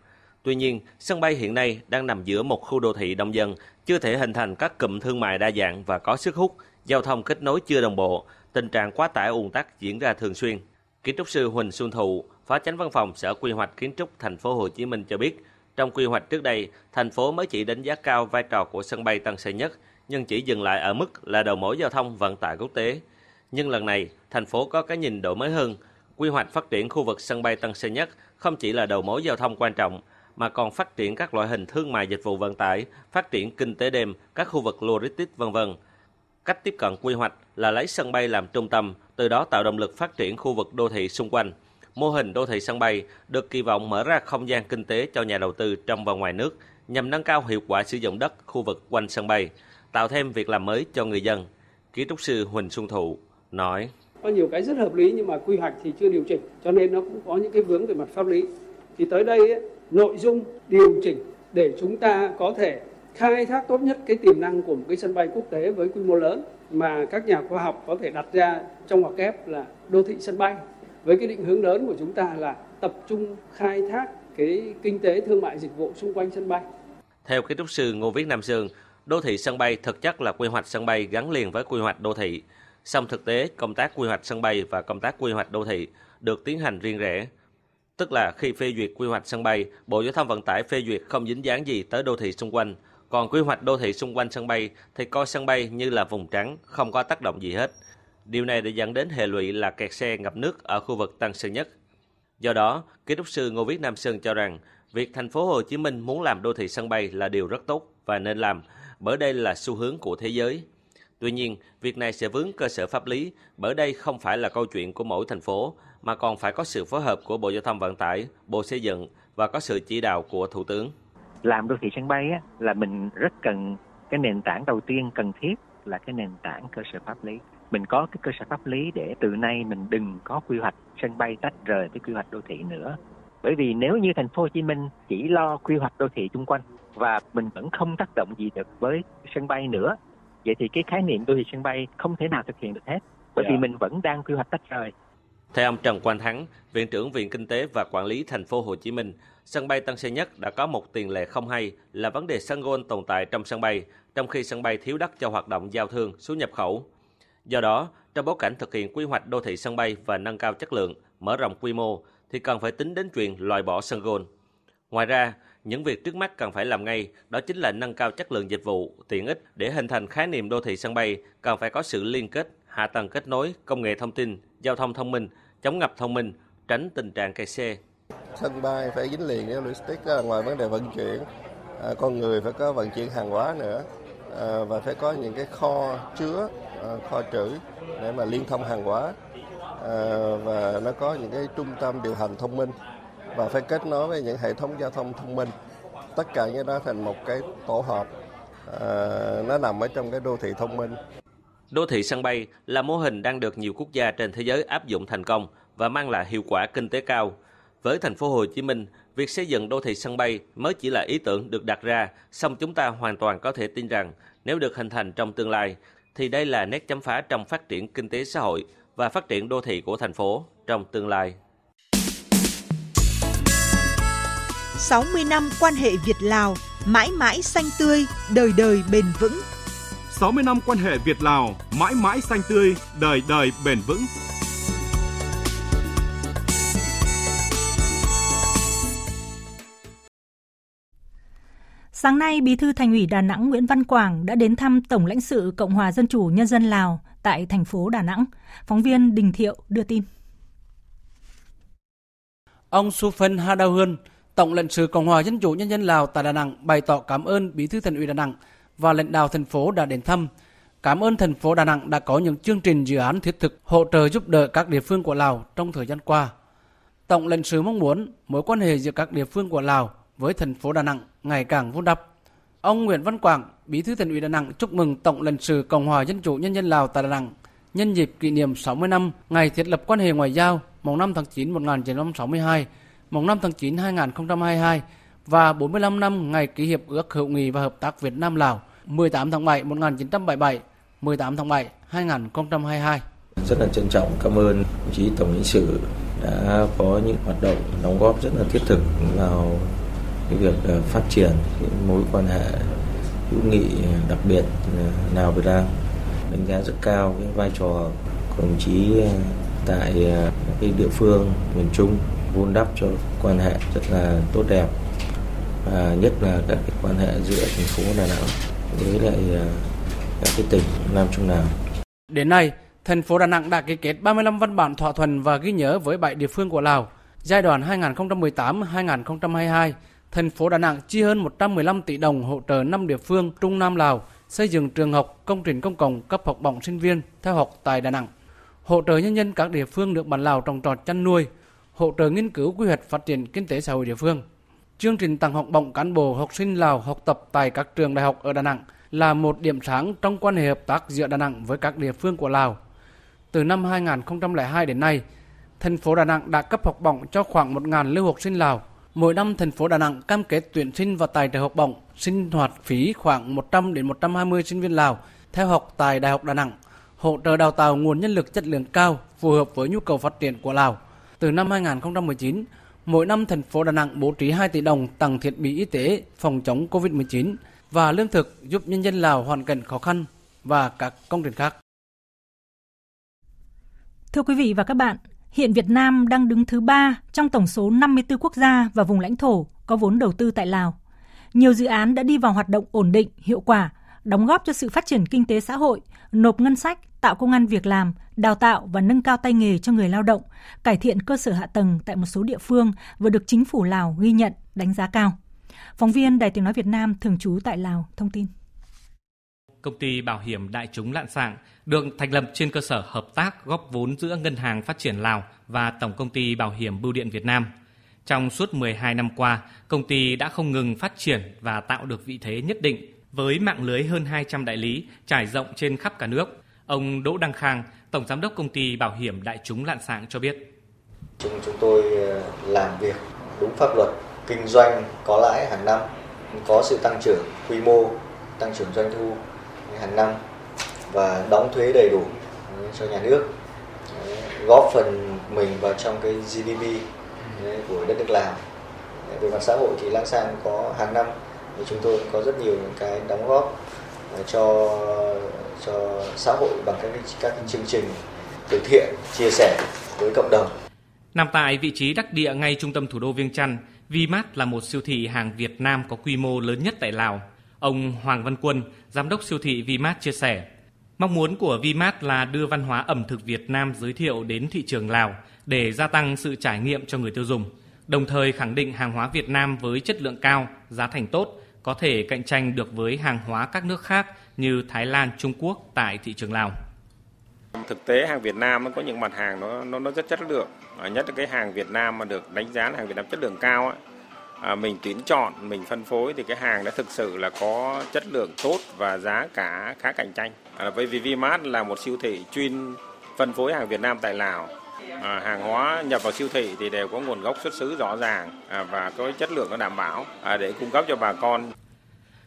Tuy nhiên, sân bay hiện nay đang nằm giữa một khu đô thị đông dân, chưa thể hình thành các cụm thương mại đa dạng và có sức hút, giao thông kết nối chưa đồng bộ, tình trạng quá tải ùn tắc diễn ra thường xuyên. Kiến trúc sư Huỳnh Xuân Thụ, Phó Chánh Văn phòng Sở Quy hoạch Kiến trúc Thành phố Hồ Chí Minh cho biết, trong quy hoạch trước đây, thành phố mới chỉ đánh giá cao vai trò của sân bay Tân Sơn Nhất, nhưng chỉ dừng lại ở mức là đầu mối giao thông vận tải quốc tế. Nhưng lần này, thành phố có cái nhìn đổi mới hơn, quy hoạch phát triển khu vực sân bay Tân Sơn Nhất không chỉ là đầu mối giao thông quan trọng, mà còn phát triển các loại hình thương mại dịch vụ vận tải, phát triển kinh tế đêm, các khu vực logistics vân vân. Cách tiếp cận quy hoạch là lấy sân bay làm trung tâm, từ đó tạo động lực phát triển khu vực đô thị xung quanh. Mô hình đô thị sân bay được kỳ vọng mở ra không gian kinh tế cho nhà đầu tư trong và ngoài nước nhằm nâng cao hiệu quả sử dụng đất khu vực quanh sân bay, tạo thêm việc làm mới cho người dân. kiến trúc sư Huỳnh Xuân Thụ nói: Có nhiều cái rất hợp lý nhưng mà quy hoạch thì chưa điều chỉnh, cho nên nó cũng có những cái vướng về mặt pháp lý. Thì tới đây ấy, nội dung điều chỉnh để chúng ta có thể khai thác tốt nhất cái tiềm năng của một cái sân bay quốc tế với quy mô lớn mà các nhà khoa học có thể đặt ra trong ngoặc kép là đô thị sân bay với cái định hướng lớn của chúng ta là tập trung khai thác cái kinh tế thương mại dịch vụ xung quanh sân bay. Theo kiến trúc sư Ngô Viết Nam Sương, đô thị sân bay thực chất là quy hoạch sân bay gắn liền với quy hoạch đô thị. Song thực tế, công tác quy hoạch sân bay và công tác quy hoạch đô thị được tiến hành riêng rẽ. Tức là khi phê duyệt quy hoạch sân bay, Bộ Giao thông Vận tải phê duyệt không dính dáng gì tới đô thị xung quanh. Còn quy hoạch đô thị xung quanh sân bay thì coi sân bay như là vùng trắng, không có tác động gì hết. Điều này đã dẫn đến hệ lụy là kẹt xe ngập nước ở khu vực Tân Sơn Nhất. Do đó, kiến trúc sư Ngô Viết Nam Sơn cho rằng, việc thành phố Hồ Chí Minh muốn làm đô thị sân bay là điều rất tốt và nên làm, bởi đây là xu hướng của thế giới. Tuy nhiên, việc này sẽ vướng cơ sở pháp lý, bởi đây không phải là câu chuyện của mỗi thành phố, mà còn phải có sự phối hợp của Bộ Giao thông Vận tải, Bộ Xây dựng và có sự chỉ đạo của Thủ tướng. Làm đô thị sân bay á, là mình rất cần cái nền tảng đầu tiên cần thiết là cái nền tảng cơ sở pháp lý. Mình có cái cơ sở pháp lý để từ nay mình đừng có quy hoạch sân bay tách rời với quy hoạch đô thị nữa. Bởi vì nếu như thành phố Hồ Chí Minh chỉ lo quy hoạch đô thị xung quanh và mình vẫn không tác động gì được với sân bay nữa, vậy thì cái khái niệm đô thị sân bay không thể nào thực hiện được hết. Bởi vì mình vẫn đang quy hoạch tách rời. Theo ông Trần Quang Thắng, Viện trưởng Viện Kinh tế và Quản lý Thành phố Hồ Chí Minh, sân bay Tân Sơn Nhất đã có một tiền lệ không hay là vấn đề sân gôn tồn tại trong sân bay, trong khi sân bay thiếu đất cho hoạt động giao thương, xuất nhập khẩu. Do đó, trong bối cảnh thực hiện quy hoạch đô thị sân bay và nâng cao chất lượng, mở rộng quy mô, thì cần phải tính đến chuyện loại bỏ sân gôn. Ngoài ra, những việc trước mắt cần phải làm ngay đó chính là nâng cao chất lượng dịch vụ, tiện ích để hình thành khái niệm đô thị sân bay. Cần phải có sự liên kết, hạ tầng kết nối, công nghệ thông tin, giao thông thông minh, chống ngập thông minh, tránh tình trạng kẹt xe. Sân bay phải dính liền với logistics à, ngoài vấn đề vận chuyển, à, con người phải có vận chuyển hàng hóa nữa. À, và phải có những cái kho chứa, kho trữ để mà liên thông hàng hóa. Và nó có những cái trung tâm điều hành thông minh và phải kết nối với những hệ thống giao thông thông minh. Tất cả những đó thành một cái tổ hợp à, nó nằm ở trong cái đô thị thông minh. Đô thị sân bay là mô hình đang được nhiều quốc gia trên thế giới áp dụng thành công và mang lại hiệu quả kinh tế cao. Với thành phố Hồ Chí Minh, việc xây dựng đô thị sân bay mới chỉ là ý tưởng được đặt ra, song chúng ta hoàn toàn có thể tin rằng nếu được hình thành trong tương lai, thì đây là nét chấm phá trong phát triển kinh tế xã hội và phát triển đô thị của thành phố trong tương lai. 60 năm quan hệ Việt-Lào, mãi mãi xanh tươi, đời đời bền vững. 60 năm quan hệ Việt-Lào, mãi mãi xanh tươi, đời đời bền vững. Sáng nay, Bí thư Thành ủy Đà Nẵng Nguyễn Văn Quảng đã đến thăm Tổng lãnh sự Cộng hòa Dân chủ Nhân dân Lào tại thành phố Đà Nẵng. Phóng viên Đình Thiệu đưa tin. Ông Suphan Hadawun, Tổng lãnh sự Cộng hòa Dân chủ Nhân dân Lào tại Đà Nẵng bày tỏ cảm ơn Bí thư Thành ủy Đà Nẵng và lãnh đạo thành phố đã đến thăm. Cảm ơn thành phố Đà Nẵng đã có những chương trình dự án thiết thực hỗ trợ giúp đỡ các địa phương của Lào trong thời gian qua. Tổng lãnh sự mong muốn mối quan hệ giữa các địa phương của Lào với thành phố Đà Nẵng ngày càng vun đắp. Ông Nguyễn Văn Quảng, Bí thư Thành ủy Đà Nẵng chúc mừng Tổng lãnh sự Cộng hòa Dân chủ Nhân dân Lào tại Đà Nẵng nhân dịp kỷ niệm 60 năm ngày thiết lập quan hệ ngoại giao mùng 5 tháng 9 1962, mùng 5 tháng 9 2022 và 45 năm ngày ký hiệp ước hữu nghị và hợp tác Việt Nam Lào 18 tháng 7 1977, 18 tháng 7 2022. Rất là trân trọng cảm ơn đồng chí Tổng lãnh sự đã có những hoạt động đóng góp rất là thiết thực vào cái việc ờ, phát triển cái mối quan hệ hữu nghị đặc biệt ờ, Lào Việt Nam đánh giá rất cao cái vai trò của đồng chí ờ, tại ờ, cái địa phương miền Trung vun đắp cho quan hệ rất là tốt đẹp và nhất là các cái quan hệ giữa thành phố Đà Nẵng với lại à, các cái tỉnh Nam Trung Lào. Đến nay, thành phố Đà Nẵng đã ký kết 35 văn bản thỏa thuận và ghi nhớ với 7 địa phương của Lào. Giai đoạn 2018-2022, thành phố Đà Nẵng chi hơn 115 tỷ đồng hỗ trợ 5 địa phương Trung Nam Lào xây dựng trường học, công trình công cộng cấp học bổng sinh viên theo học tại Đà Nẵng. Hỗ trợ nhân dân các địa phương được bản Lào trồng trọt chăn nuôi, hỗ trợ nghiên cứu quy hoạch phát triển kinh tế xã hội địa phương. Chương trình tặng học bổng cán bộ học sinh Lào học tập tại các trường đại học ở Đà Nẵng là một điểm sáng trong quan hệ hợp tác giữa Đà Nẵng với các địa phương của Lào. Từ năm 2002 đến nay, thành phố Đà Nẵng đã cấp học bổng cho khoảng 1.000 lưu học sinh Lào. Mỗi năm thành phố Đà Nẵng cam kết tuyển sinh và tài trợ học bổng, sinh hoạt phí khoảng 100 đến 120 sinh viên Lào theo học tại Đại học Đà Nẵng, hỗ trợ đào tạo nguồn nhân lực chất lượng cao phù hợp với nhu cầu phát triển của Lào. Từ năm 2019, mỗi năm thành phố Đà Nẵng bố trí 2 tỷ đồng tặng thiết bị y tế phòng chống COVID-19 và lương thực giúp nhân dân Lào hoàn cảnh khó khăn và các công trình khác. Thưa quý vị và các bạn, hiện Việt Nam đang đứng thứ ba trong tổng số 54 quốc gia và vùng lãnh thổ có vốn đầu tư tại Lào. Nhiều dự án đã đi vào hoạt động ổn định, hiệu quả, đóng góp cho sự phát triển kinh tế xã hội, nộp ngân sách, tạo công an việc làm, đào tạo và nâng cao tay nghề cho người lao động, cải thiện cơ sở hạ tầng tại một số địa phương vừa được chính phủ Lào ghi nhận, đánh giá cao. Phóng viên Đài Tiếng Nói Việt Nam thường trú tại Lào thông tin. Công ty bảo hiểm đại chúng Lạn Sạng được thành lập trên cơ sở hợp tác góp vốn giữa Ngân hàng Phát triển Lào và Tổng công ty Bảo hiểm Bưu điện Việt Nam. Trong suốt 12 năm qua, công ty đã không ngừng phát triển và tạo được vị thế nhất định với mạng lưới hơn 200 đại lý trải rộng trên khắp cả nước. Ông Đỗ Đăng Khang, Tổng Giám đốc Công ty Bảo hiểm Đại chúng Lạn Sạng cho biết. Chúng, chúng tôi ờ, làm việc đúng pháp luật, kinh doanh có lãi hàng năm, có sự tăng trưởng quy mô, tăng trưởng doanh thu hàng năm và đóng thuế đầy đủ cho nhà nước góp phần mình vào trong cái GDP của đất nước Lào về mặt xã hội thì Lang Sang có hàng năm thì chúng tôi có rất nhiều những cái đóng góp à, cho cho xã hội bằng các các chương trình từ thiện chia sẻ với cộng đồng. Nằm tại vị trí đắc địa ngay trung tâm thủ đô Viêng Chăn, Vmart là một siêu thị hàng Việt Nam có quy mô lớn nhất tại Lào. Ông Hoàng Văn Quân, giám đốc siêu thị Vmart chia sẻ, mong muốn của Vmart là đưa văn hóa ẩm thực Việt Nam giới thiệu đến thị trường Lào để gia tăng sự trải nghiệm cho người tiêu dùng, đồng thời khẳng định hàng hóa Việt Nam với chất lượng cao, giá thành tốt, có thể cạnh tranh được với hàng hóa các nước khác như Thái Lan, Trung Quốc tại thị trường Lào. Thực tế hàng Việt Nam nó có những mặt hàng nó nó, nó rất chất lượng, ờ, nhất là cái hàng Việt Nam mà được đánh giá là hàng Việt Nam chất lượng cao ấy, à, mình tuyển chọn mình phân phối thì cái hàng đã thực sự là có chất lượng tốt và giá cả khá cạnh tranh. À, bởi vì Vmart là một siêu thị chuyên phân phối hàng Việt Nam tại Lào à, hàng hóa nhập vào siêu thị thì đều có nguồn gốc xuất xứ rõ ràng à, và có chất lượng nó đảm bảo à, để cung cấp cho bà con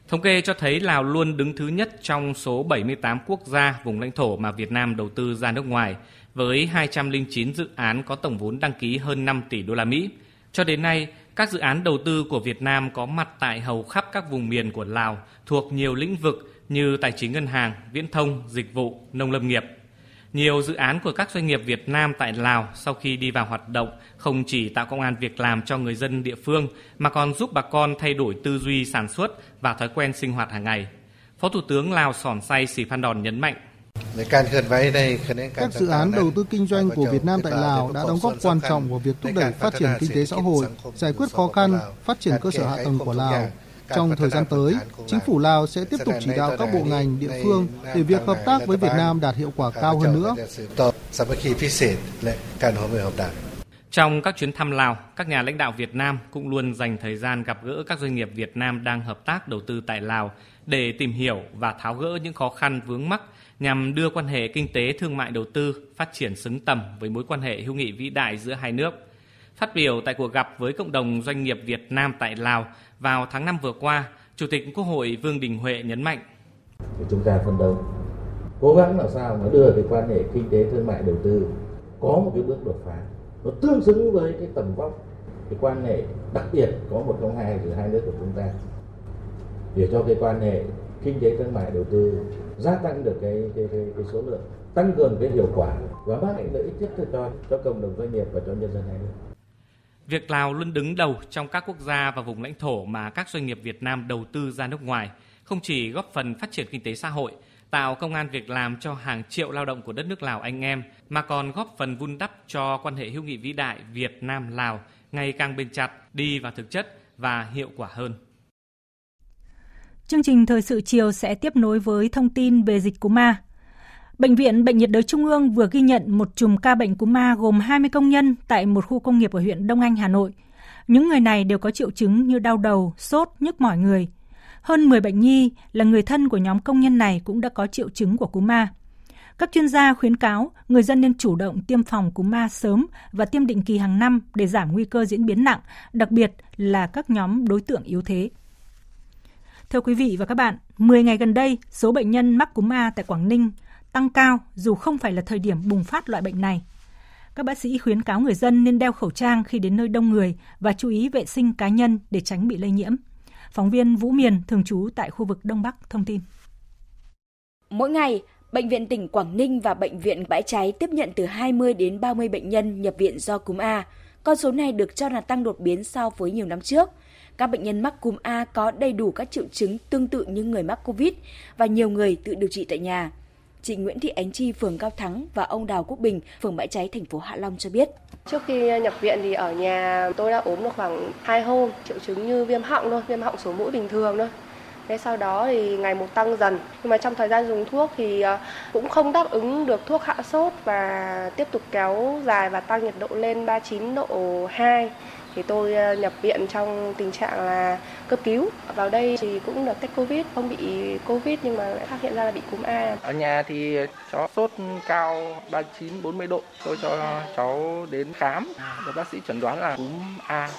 Thống kê cho thấy Lào luôn đứng thứ nhất trong số 78 quốc gia vùng lãnh thổ mà Việt Nam đầu tư ra nước ngoài, với 209 dự án có tổng vốn đăng ký hơn 5 tỷ đô la Mỹ. Cho đến nay, các dự án đầu tư của Việt Nam có mặt tại hầu khắp các vùng miền của Lào thuộc nhiều lĩnh vực như tài chính ngân hàng, viễn thông, dịch vụ, nông lâm nghiệp. Nhiều dự án của các doanh nghiệp Việt Nam tại Lào sau khi đi vào hoạt động không chỉ tạo công an việc làm cho người dân địa phương mà còn giúp bà con thay đổi tư duy sản xuất và thói quen sinh hoạt hàng ngày. Phó Thủ tướng Lào Sòn Say Sì Phan Đòn nhấn mạnh các dự án đầu tư kinh doanh của Việt Nam tại Lào đã đóng góp quan trọng vào việc thúc đẩy phát triển kinh tế xã hội, giải quyết khó khăn, phát triển cơ sở hạ tầng của Lào. Trong thời gian tới, chính phủ Lào sẽ tiếp tục chỉ đạo các bộ ngành, địa phương để việc hợp tác với Việt Nam đạt hiệu quả cao hơn nữa. Trong các chuyến thăm Lào, các nhà lãnh đạo Việt Nam cũng luôn dành thời gian gặp gỡ các doanh nghiệp Việt Nam đang hợp tác đầu tư tại Lào để tìm hiểu và tháo gỡ những khó khăn vướng mắc nhằm đưa quan hệ kinh tế thương mại đầu tư phát triển xứng tầm với mối quan hệ hữu nghị vĩ đại giữa hai nước. Phát biểu tại cuộc gặp với cộng đồng doanh nghiệp Việt Nam tại Lào vào tháng 5 vừa qua, Chủ tịch Quốc hội Vương Đình Huệ nhấn mạnh. Chúng ta phân đấu cố gắng làm sao mà đưa cái quan hệ kinh tế thương mại đầu tư có một cái bước đột phá nó tương xứng với cái tầm vóc cái quan hệ đặc biệt có một trong hai giữa hai nước của chúng ta để cho cái quan hệ kinh tế thương mại đầu tư gia tăng được cái cái, cái, cái số lượng tăng cường cái hiệu quả và mang lại lợi ích nhất cho cho cộng đồng doanh nghiệp và cho nhân dân hai nước. Việc Lào luôn đứng đầu trong các quốc gia và vùng lãnh thổ mà các doanh nghiệp Việt Nam đầu tư ra nước ngoài, không chỉ góp phần phát triển kinh tế xã hội, tạo công an việc làm cho hàng triệu lao động của đất nước Lào anh em, mà còn góp phần vun đắp cho quan hệ hữu nghị vĩ đại Việt Nam Lào ngày càng bền chặt, đi vào thực chất và hiệu quả hơn. Chương trình thời sự chiều sẽ tiếp nối với thông tin về dịch cúm A. Bệnh viện Bệnh nhiệt đới Trung ương vừa ghi nhận một chùm ca bệnh cúm ma gồm 20 công nhân tại một khu công nghiệp ở huyện Đông Anh, Hà Nội. Những người này đều có triệu chứng như đau đầu, sốt, nhức mỏi người. Hơn 10 bệnh nhi là người thân của nhóm công nhân này cũng đã có triệu chứng của cúm ma. Các chuyên gia khuyến cáo người dân nên chủ động tiêm phòng cúm ma sớm và tiêm định kỳ hàng năm để giảm nguy cơ diễn biến nặng, đặc biệt là các nhóm đối tượng yếu thế. Thưa quý vị và các bạn, 10 ngày gần đây, số bệnh nhân mắc cúm A tại Quảng Ninh tăng cao dù không phải là thời điểm bùng phát loại bệnh này. Các bác sĩ khuyến cáo người dân nên đeo khẩu trang khi đến nơi đông người và chú ý vệ sinh cá nhân để tránh bị lây nhiễm. Phóng viên Vũ Miền thường trú tại khu vực Đông Bắc thông tin. Mỗi ngày, Bệnh viện tỉnh Quảng Ninh và Bệnh viện Bãi Cháy tiếp nhận từ 20 đến 30 bệnh nhân nhập viện do cúm A. Con số này được cho là tăng đột biến so với nhiều năm trước. Các bệnh nhân mắc cúm A có đầy đủ các triệu chứng tương tự như người mắc Covid và nhiều người tự điều trị tại nhà. Chị Nguyễn Thị Ánh Chi, phường Cao Thắng và ông Đào Quốc Bình, phường Bãi Cháy, thành phố Hạ Long cho biết. Trước khi nhập viện thì ở nhà tôi đã ốm được khoảng 2 hôm, triệu chứng như viêm họng thôi, viêm họng số mũi bình thường thôi. Thế sau đó thì ngày một tăng dần. Nhưng mà trong thời gian dùng thuốc thì ờ, cũng không đáp ứng được thuốc hạ sốt và tiếp tục kéo dài và tăng nhiệt độ lên 39 độ 2 thì tôi ờ, nhập viện trong tình trạng là cấp cứu. Vào đây thì cũng được test Covid, không bị Covid nhưng mà lại phát hiện ra là bị cúm A. Ở nhà thì cháu sốt cao 39 40 độ. Tôi cho cháu đến khám, được bác sĩ chẩn đoán là cúm A.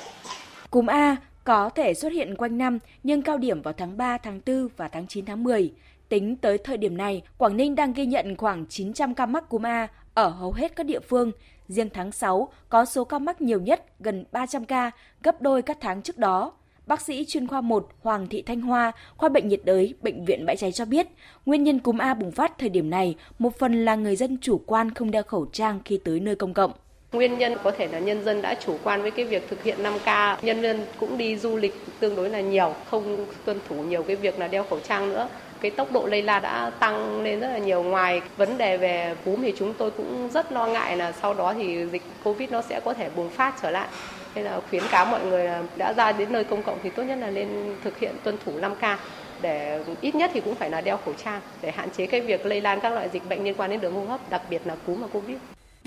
Cúm A có thể xuất hiện quanh năm nhưng cao điểm vào tháng 3, tháng 4 và tháng 9, tháng 10. Tính tới thời điểm này, Quảng Ninh đang ghi nhận khoảng 900 ca mắc cúm A ở hầu hết các địa phương. Riêng tháng 6 có số ca mắc nhiều nhất gần 300 ca, gấp đôi các tháng trước đó. Bác sĩ chuyên khoa 1 Hoàng Thị Thanh Hoa, khoa bệnh nhiệt đới, Bệnh viện Bãi Cháy cho biết, nguyên nhân cúm A bùng phát thời điểm này một phần là người dân chủ quan không đeo khẩu trang khi tới nơi công cộng. Nguyên nhân có thể là nhân dân đã chủ quan với cái việc thực hiện 5K, nhân dân cũng đi du lịch tương đối là nhiều, không tuân thủ nhiều cái việc là đeo khẩu trang nữa. Cái tốc độ lây lan đã tăng lên rất là nhiều. Ngoài vấn đề về cúm thì chúng tôi cũng rất lo ngại là sau đó thì dịch Covid nó sẽ có thể bùng phát trở lại. Nên là khuyến cáo mọi người là đã ra đến nơi công cộng thì tốt nhất là nên thực hiện tuân thủ 5K để ít nhất thì cũng phải là đeo khẩu trang để hạn chế cái việc lây lan các loại dịch bệnh liên quan đến đường hô hấp, đặc biệt là cúm và Covid.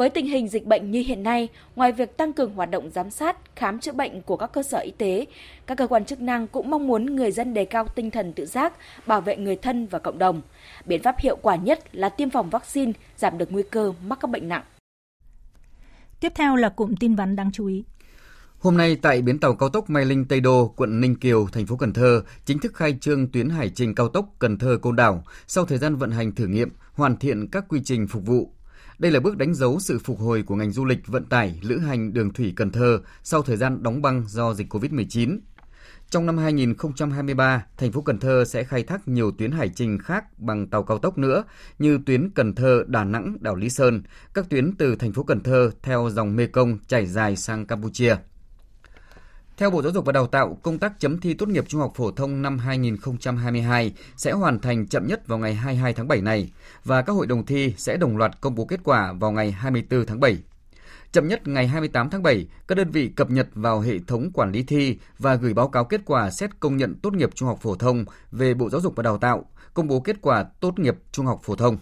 Với tình hình dịch bệnh như hiện nay, ngoài việc tăng cường hoạt động giám sát, khám chữa bệnh của các cơ sở y tế, các cơ quan chức năng cũng mong muốn người dân đề cao tinh thần tự giác, bảo vệ người thân và cộng đồng. Biện pháp hiệu quả nhất là tiêm phòng vaccine, giảm được nguy cơ mắc các bệnh nặng. Tiếp theo là cụm tin vắn đáng chú ý. Hôm nay tại bến tàu cao tốc Mai Linh Tây Đô, quận Ninh Kiều, thành phố Cần Thơ chính thức khai trương tuyến hải trình cao tốc Cần Thơ Côn Đảo sau thời gian vận hành thử nghiệm, hoàn thiện các quy trình phục vụ đây là bước đánh dấu sự phục hồi của ngành du lịch vận tải lữ hành đường thủy Cần Thơ sau thời gian đóng băng do dịch COVID-19. Trong năm 2023, thành phố Cần Thơ sẽ khai thác nhiều tuyến hải trình khác bằng tàu cao tốc nữa như tuyến Cần Thơ Đà Nẵng đảo Lý Sơn, các tuyến từ thành phố Cần Thơ theo dòng Mekong chảy dài sang Campuchia. Theo Bộ Giáo dục và Đào tạo, công tác chấm thi tốt nghiệp trung học phổ thông năm 2022 sẽ hoàn thành chậm nhất vào ngày 22 tháng 7 này và các hội đồng thi sẽ đồng loạt công bố kết quả vào ngày 24 tháng 7. Chậm nhất ngày 28 tháng 7, các đơn vị cập nhật vào hệ thống quản lý thi và gửi báo cáo kết quả xét công nhận tốt nghiệp trung học phổ thông về Bộ Giáo dục và Đào tạo, công bố kết quả tốt nghiệp trung học phổ thông.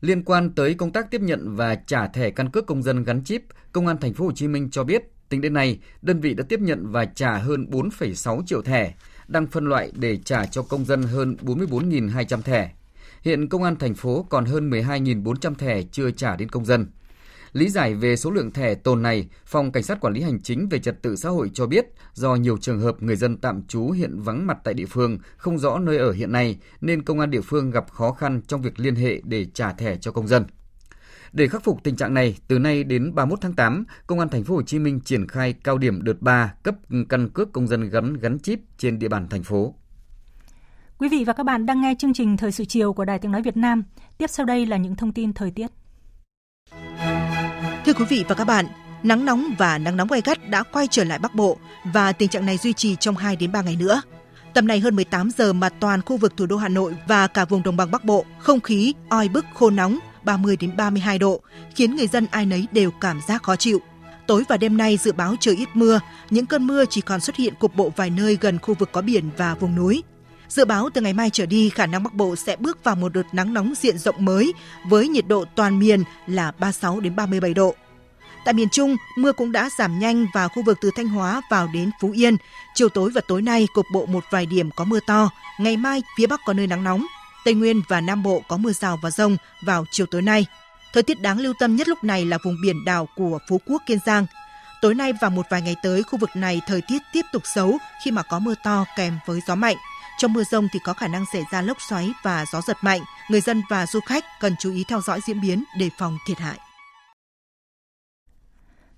Liên quan tới công tác tiếp nhận và trả thẻ căn cước công dân gắn chip, Công an thành phố Hồ Chí Minh cho biết Tính đến nay, đơn vị đã tiếp nhận và trả hơn 4,6 triệu thẻ, đang phân loại để trả cho công dân hơn 44.200 thẻ. Hiện công an thành phố còn hơn 12.400 thẻ chưa trả đến công dân. Lý giải về số lượng thẻ tồn này, Phòng Cảnh sát Quản lý Hành chính về Trật tự xã hội cho biết do nhiều trường hợp người dân tạm trú hiện vắng mặt tại địa phương, không rõ nơi ở hiện nay nên công an địa phương gặp khó khăn trong việc liên hệ để trả thẻ cho công dân. Để khắc phục tình trạng này, từ nay đến 31 tháng 8, Công an thành phố Hồ Chí Minh triển khai cao điểm đợt 3 cấp căn cước công dân gắn gắn chip trên địa bàn thành phố. Quý vị và các bạn đang nghe chương trình Thời sự chiều của Đài Tiếng Nói Việt Nam. Tiếp sau đây là những thông tin thời tiết. Thưa quý vị và các bạn, nắng nóng và nắng nóng gay gắt đã quay trở lại Bắc Bộ và tình trạng này duy trì trong 2 đến 3 ngày nữa. Tầm này hơn 18 giờ mà toàn khu vực thủ đô Hà Nội và cả vùng đồng bằng Bắc Bộ, không khí oi bức khô nóng 30 đến 32 độ, khiến người dân ai nấy đều cảm giác khó chịu. Tối và đêm nay dự báo trời ít mưa, những cơn mưa chỉ còn xuất hiện cục bộ vài nơi gần khu vực có biển và vùng núi. Dự báo từ ngày mai trở đi, khả năng Bắc Bộ sẽ bước vào một đợt nắng nóng diện rộng mới với nhiệt độ toàn miền là 36 đến 37 độ. Tại miền Trung, mưa cũng đã giảm nhanh vào khu vực từ Thanh Hóa vào đến Phú Yên. Chiều tối và tối nay, cục bộ một vài điểm có mưa to. Ngày mai, phía Bắc có nơi nắng nóng. Tây Nguyên và Nam Bộ có mưa rào và rông vào chiều tối nay. Thời tiết đáng lưu tâm nhất lúc này là vùng biển đảo của Phú Quốc, Kiên Giang. Tối nay và một vài ngày tới, khu vực này thời tiết tiếp tục xấu khi mà có mưa to kèm với gió mạnh. Trong mưa rông thì có khả năng xảy ra lốc xoáy và gió giật mạnh. Người dân và du khách cần chú ý theo dõi diễn biến để phòng thiệt hại.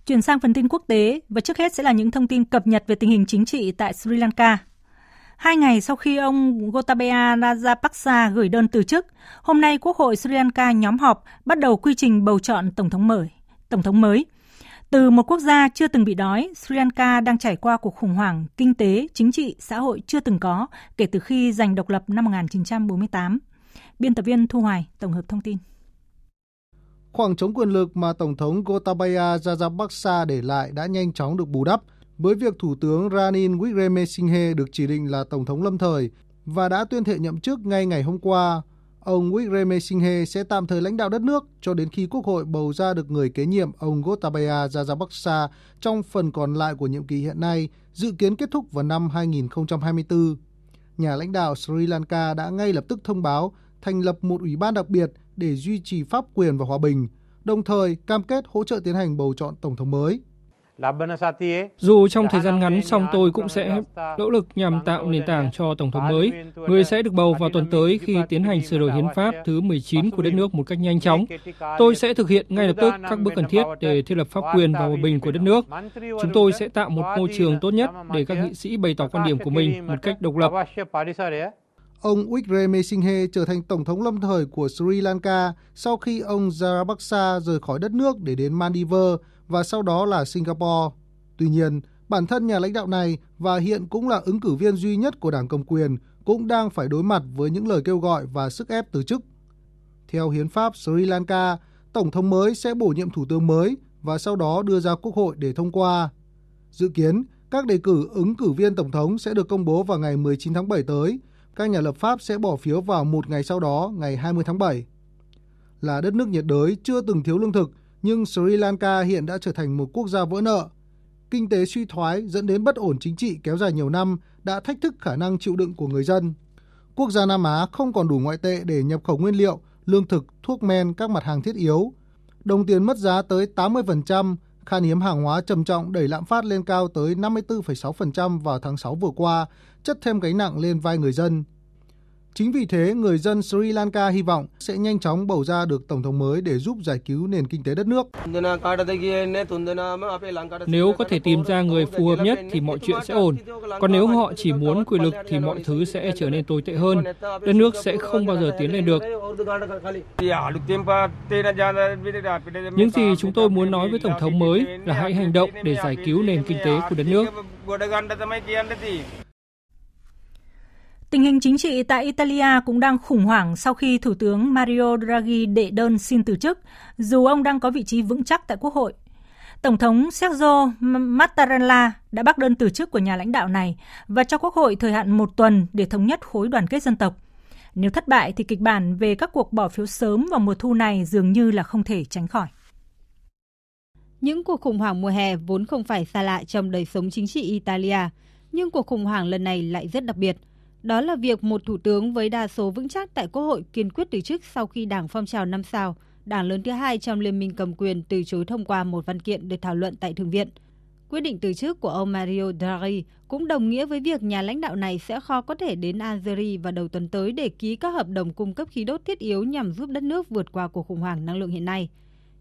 Chuyển sang phần tin quốc tế và trước hết sẽ là những thông tin cập nhật về tình hình chính trị tại Sri Lanka. Hai ngày sau khi ông Gotabaya Rajapaksa gửi đơn từ chức, hôm nay Quốc hội Sri Lanka nhóm họp bắt đầu quy trình bầu chọn tổng thống mới. Tổng thống mới. Từ một quốc gia chưa từng bị đói, Sri Lanka đang trải qua cuộc khủng hoảng kinh tế, chính trị, xã hội chưa từng có kể từ khi giành độc lập năm 1948. Biên tập viên Thu Hoài tổng hợp thông tin. Khoảng trống quyền lực mà Tổng thống Gotabaya Rajapaksa để lại đã nhanh chóng được bù đắp với việc Thủ tướng Ranin Wickremesinghe được chỉ định là Tổng thống lâm thời và đã tuyên thệ nhậm chức ngay ngày hôm qua. Ông Wickremesinghe sẽ tạm thời lãnh đạo đất nước cho đến khi Quốc hội bầu ra được người kế nhiệm ông Gotabaya Rajapaksa trong phần còn lại của nhiệm kỳ hiện nay, dự kiến kết thúc vào năm 2024. Nhà lãnh đạo Sri Lanka đã ngay lập tức thông báo thành lập một ủy ban đặc biệt để duy trì pháp quyền và hòa bình, đồng thời cam kết hỗ trợ tiến hành bầu chọn tổng thống mới. Dù trong thời gian ngắn, song tôi cũng sẽ nỗ lực nhằm tạo nền tảng cho Tổng thống mới. Người sẽ được bầu vào tuần tới khi tiến hành sửa đổi hiến pháp thứ 19 của đất nước một cách nhanh chóng. Tôi sẽ thực hiện ngay lập tức các bước cần thiết để thiết lập pháp quyền và hòa bình của đất nước. Chúng tôi sẽ tạo một môi trường tốt nhất để các nghị sĩ bày tỏ quan điểm của mình một cách độc lập. Ông Wickremesinghe trở thành tổng thống lâm thời của Sri Lanka sau khi ông Rajapaksa rời khỏi đất nước để đến Maldives và sau đó là Singapore. Tuy nhiên, bản thân nhà lãnh đạo này và hiện cũng là ứng cử viên duy nhất của đảng cầm quyền cũng đang phải đối mặt với những lời kêu gọi và sức ép từ chức. Theo hiến pháp Sri Lanka, tổng thống mới sẽ bổ nhiệm thủ tướng mới và sau đó đưa ra quốc hội để thông qua. Dự kiến, các đề cử ứng cử viên tổng thống sẽ được công bố vào ngày 19 tháng 7 tới. Các nhà lập pháp sẽ bỏ phiếu vào một ngày sau đó, ngày 20 tháng 7. Là đất nước nhiệt đới chưa từng thiếu lương thực, nhưng Sri Lanka hiện đã trở thành một quốc gia vỡ nợ. Kinh tế suy thoái dẫn đến bất ổn chính trị kéo dài nhiều năm đã thách thức khả năng chịu đựng của người dân. Quốc gia Nam Á không còn đủ ngoại tệ để nhập khẩu nguyên liệu, lương thực, thuốc men, các mặt hàng thiết yếu. Đồng tiền mất giá tới 80%, khan hiếm hàng hóa trầm trọng đẩy lạm phát lên cao tới 54,6% vào tháng 6 vừa qua, chất thêm gánh nặng lên vai người dân. Chính vì thế, người dân Sri Lanka hy vọng sẽ nhanh chóng bầu ra được tổng thống mới để giúp giải cứu nền kinh tế đất nước. Nếu có thể tìm ra người phù hợp nhất thì mọi chuyện sẽ ổn. Còn nếu họ chỉ muốn quyền lực thì mọi thứ sẽ trở nên tồi tệ hơn. Đất nước sẽ không bao giờ tiến lên được. Những gì chúng tôi muốn nói với Tổng thống mới là hãy hành động để giải cứu nền kinh tế của đất nước. Tình hình chính trị tại Italia cũng đang khủng hoảng sau khi Thủ tướng Mario Draghi đệ đơn xin từ chức, dù ông đang có vị trí vững chắc tại Quốc hội. Tổng thống Sergio Mattarella đã bác đơn từ chức của nhà lãnh đạo này và cho Quốc hội thời hạn một tuần để thống nhất khối đoàn kết dân tộc. Nếu thất bại thì kịch bản về các cuộc bỏ phiếu sớm vào mùa thu này dường như là không thể tránh khỏi. Những cuộc khủng hoảng mùa hè vốn không phải xa lạ trong đời sống chính trị Italia, nhưng cuộc khủng hoảng lần này lại rất đặc biệt – đó là việc một thủ tướng với đa số vững chắc tại Quốc hội kiên quyết từ chức sau khi Đảng Phong trào năm sao đảng lớn thứ hai trong liên minh cầm quyền từ chối thông qua một văn kiện được thảo luận tại Thượng viện. Quyết định từ chức của ông Mario Draghi cũng đồng nghĩa với việc nhà lãnh đạo này sẽ khó có thể đến Algeria vào đầu tuần tới để ký các hợp đồng cung cấp khí đốt thiết yếu nhằm giúp đất nước vượt qua cuộc khủng hoảng năng lượng hiện nay.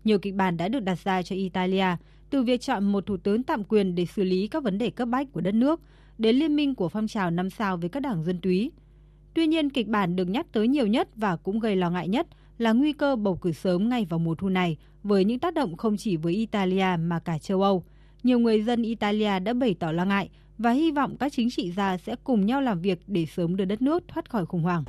Nhiều kịch bản đã được đặt ra cho Italia, từ việc chọn một thủ tướng tạm quyền để xử lý các vấn đề cấp bách của đất nước, đến liên minh của phong trào năm sao với các đảng dân túy. Tuy nhiên, kịch bản được nhắc tới nhiều nhất và cũng gây lo ngại nhất là nguy cơ bầu cử sớm ngay vào mùa thu này, với những tác động không chỉ với Italia mà cả châu Âu. Nhiều người dân Italia đã bày tỏ lo ngại và hy vọng các chính trị gia sẽ cùng nhau làm việc để sớm đưa đất nước thoát khỏi khủng hoảng.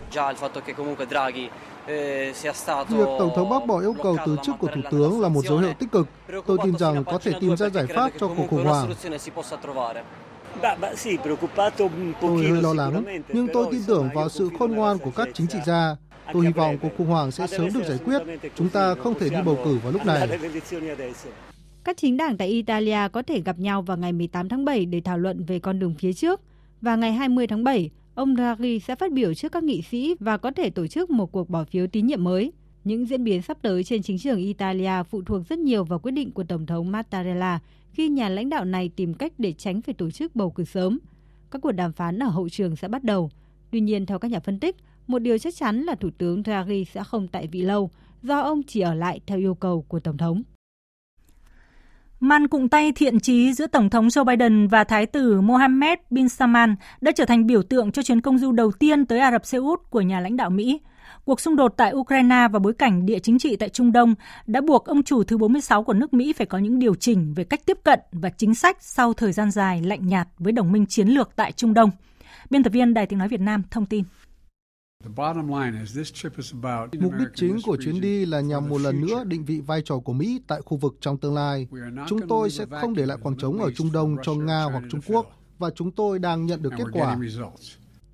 Việc Tổng thống bác bỏ yêu cầu từ chức của Thủ tướng là một dấu hiệu tích cực. Tôi tin rằng có thể tìm ra giải pháp cho cuộc khủng hoảng. Tôi hơi lo lắng, nhưng tôi tin tưởng vào sự khôn ngoan của các chính trị gia. Tôi hy vọng cuộc khủng hoảng sẽ sớm được giải quyết. Chúng ta không thể đi bầu cử vào lúc này. Các chính đảng tại Italia có thể gặp nhau vào ngày 18 tháng 7 để thảo luận về con đường phía trước. Và ngày 20 tháng 7, ông Draghi sẽ phát biểu trước các nghị sĩ và có thể tổ chức một cuộc bỏ phiếu tín nhiệm mới. Những diễn biến sắp tới trên chính trường Italia phụ thuộc rất nhiều vào quyết định của Tổng thống Mattarella khi nhà lãnh đạo này tìm cách để tránh phải tổ chức bầu cử sớm. Các cuộc đàm phán ở hậu trường sẽ bắt đầu. Tuy nhiên, theo các nhà phân tích, một điều chắc chắn là Thủ tướng Draghi sẽ không tại vị lâu do ông chỉ ở lại theo yêu cầu của Tổng thống. Màn cụng tay thiện trí giữa Tổng thống Joe Biden và Thái tử Mohammed bin Salman đã trở thành biểu tượng cho chuyến công du đầu tiên tới Ả Rập Xê Út của nhà lãnh đạo Mỹ. Cuộc xung đột tại Ukraine và bối cảnh địa chính trị tại Trung Đông đã buộc ông chủ thứ 46 của nước Mỹ phải có những điều chỉnh về cách tiếp cận và chính sách sau thời gian dài lạnh nhạt với đồng minh chiến lược tại Trung Đông. Biên tập viên Đài tiếng nói Việt Nam thông tin. Mục đích chính của chuyến đi là nhằm một lần nữa định vị vai trò của Mỹ tại khu vực trong tương lai. Chúng tôi sẽ không để lại khoảng trống ở Trung Đông cho Nga hoặc Trung Quốc và chúng tôi đang nhận được kết quả.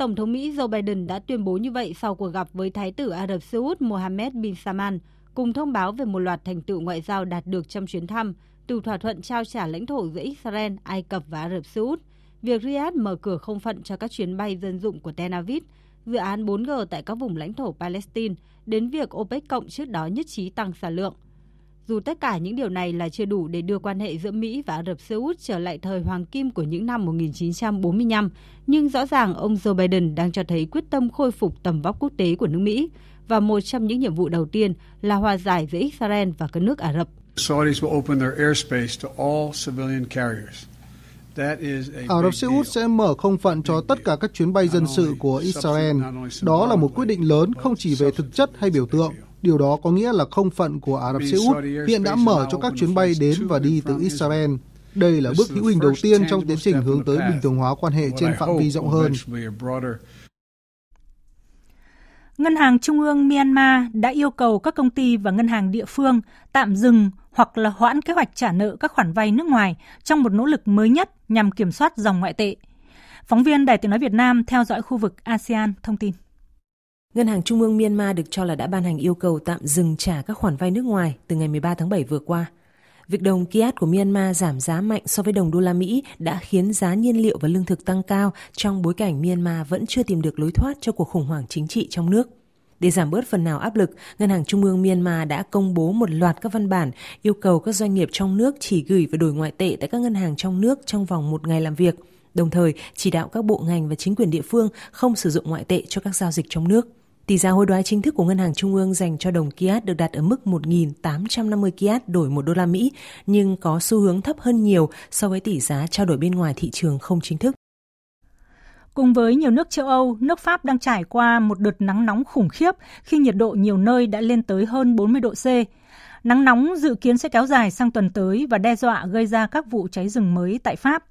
Tổng thống Mỹ Joe Biden đã tuyên bố như vậy sau cuộc gặp với Thái tử Ả Rập Xê Út Mohammed bin Salman, cùng thông báo về một loạt thành tựu ngoại giao đạt được trong chuyến thăm, từ thỏa thuận trao trả lãnh thổ giữa Israel, Ai Cập và Ả Rập Xê Út, việc Riyadh mở cửa không phận cho các chuyến bay dân dụng của Tel Aviv, dự án 4G tại các vùng lãnh thổ Palestine, đến việc OPEC cộng trước đó nhất trí tăng sản lượng. Dù tất cả những điều này là chưa đủ để đưa quan hệ giữa Mỹ và Ả Rập Xê Út trở lại thời hoàng kim của những năm 1945, nhưng rõ ràng ông Joe Biden đang cho thấy quyết tâm khôi phục tầm vóc quốc tế của nước Mỹ và một trong những nhiệm vụ đầu tiên là hòa giải giữa Israel và các nước Ả Rập. Saudis will open their airspace to all civilian carriers. Ả Rập Xê Út sẽ mở không phận cho tất cả các chuyến bay dân sự của Israel. Đó là một quyết định lớn không chỉ về thực chất hay biểu tượng. Điều đó có nghĩa là không phận của Ả Rập Xê Út hiện đã mở cho các chuyến bay đến và đi từ Israel. Đây là bước hữu hình đầu tiên trong tiến trình hướng tới bình thường hóa quan hệ trên phạm vi rộng hơn. Ngân hàng Trung ương Myanmar đã yêu cầu các công ty và ngân hàng địa phương tạm dừng hoặc là hoãn kế hoạch trả nợ các khoản vay nước ngoài trong một nỗ lực mới nhất nhằm kiểm soát dòng ngoại tệ. Phóng viên Đài Tiếng Nói Việt Nam theo dõi khu vực ASEAN thông tin. Ngân hàng Trung ương Myanmar được cho là đã ban hành yêu cầu tạm dừng trả các khoản vay nước ngoài từ ngày 13 tháng 7 vừa qua. Việc đồng Kiat của Myanmar giảm giá mạnh so với đồng đô la Mỹ đã khiến giá nhiên liệu và lương thực tăng cao trong bối cảnh Myanmar vẫn chưa tìm được lối thoát cho cuộc khủng hoảng chính trị trong nước. Để giảm bớt phần nào áp lực, Ngân hàng Trung ương Myanmar đã công bố một loạt các văn bản yêu cầu các doanh nghiệp trong nước chỉ gửi và đổi ngoại tệ tại các ngân hàng trong nước trong vòng một ngày làm việc, đồng thời chỉ đạo các bộ ngành và chính quyền địa phương không sử dụng ngoại tệ cho các giao dịch trong nước. Tỷ giá hối đoái chính thức của Ngân hàng Trung ương dành cho đồng Kiat được đặt ở mức 1.850 Kiat đổi 1 đô la Mỹ, nhưng có xu hướng thấp hơn nhiều so với tỷ giá trao đổi bên ngoài thị trường không chính thức. Cùng với nhiều nước châu Âu, nước Pháp đang trải qua một đợt nắng nóng khủng khiếp khi nhiệt độ nhiều nơi đã lên tới hơn 40 độ C. Nắng nóng dự kiến sẽ kéo dài sang tuần tới và đe dọa gây ra các vụ cháy rừng mới tại Pháp.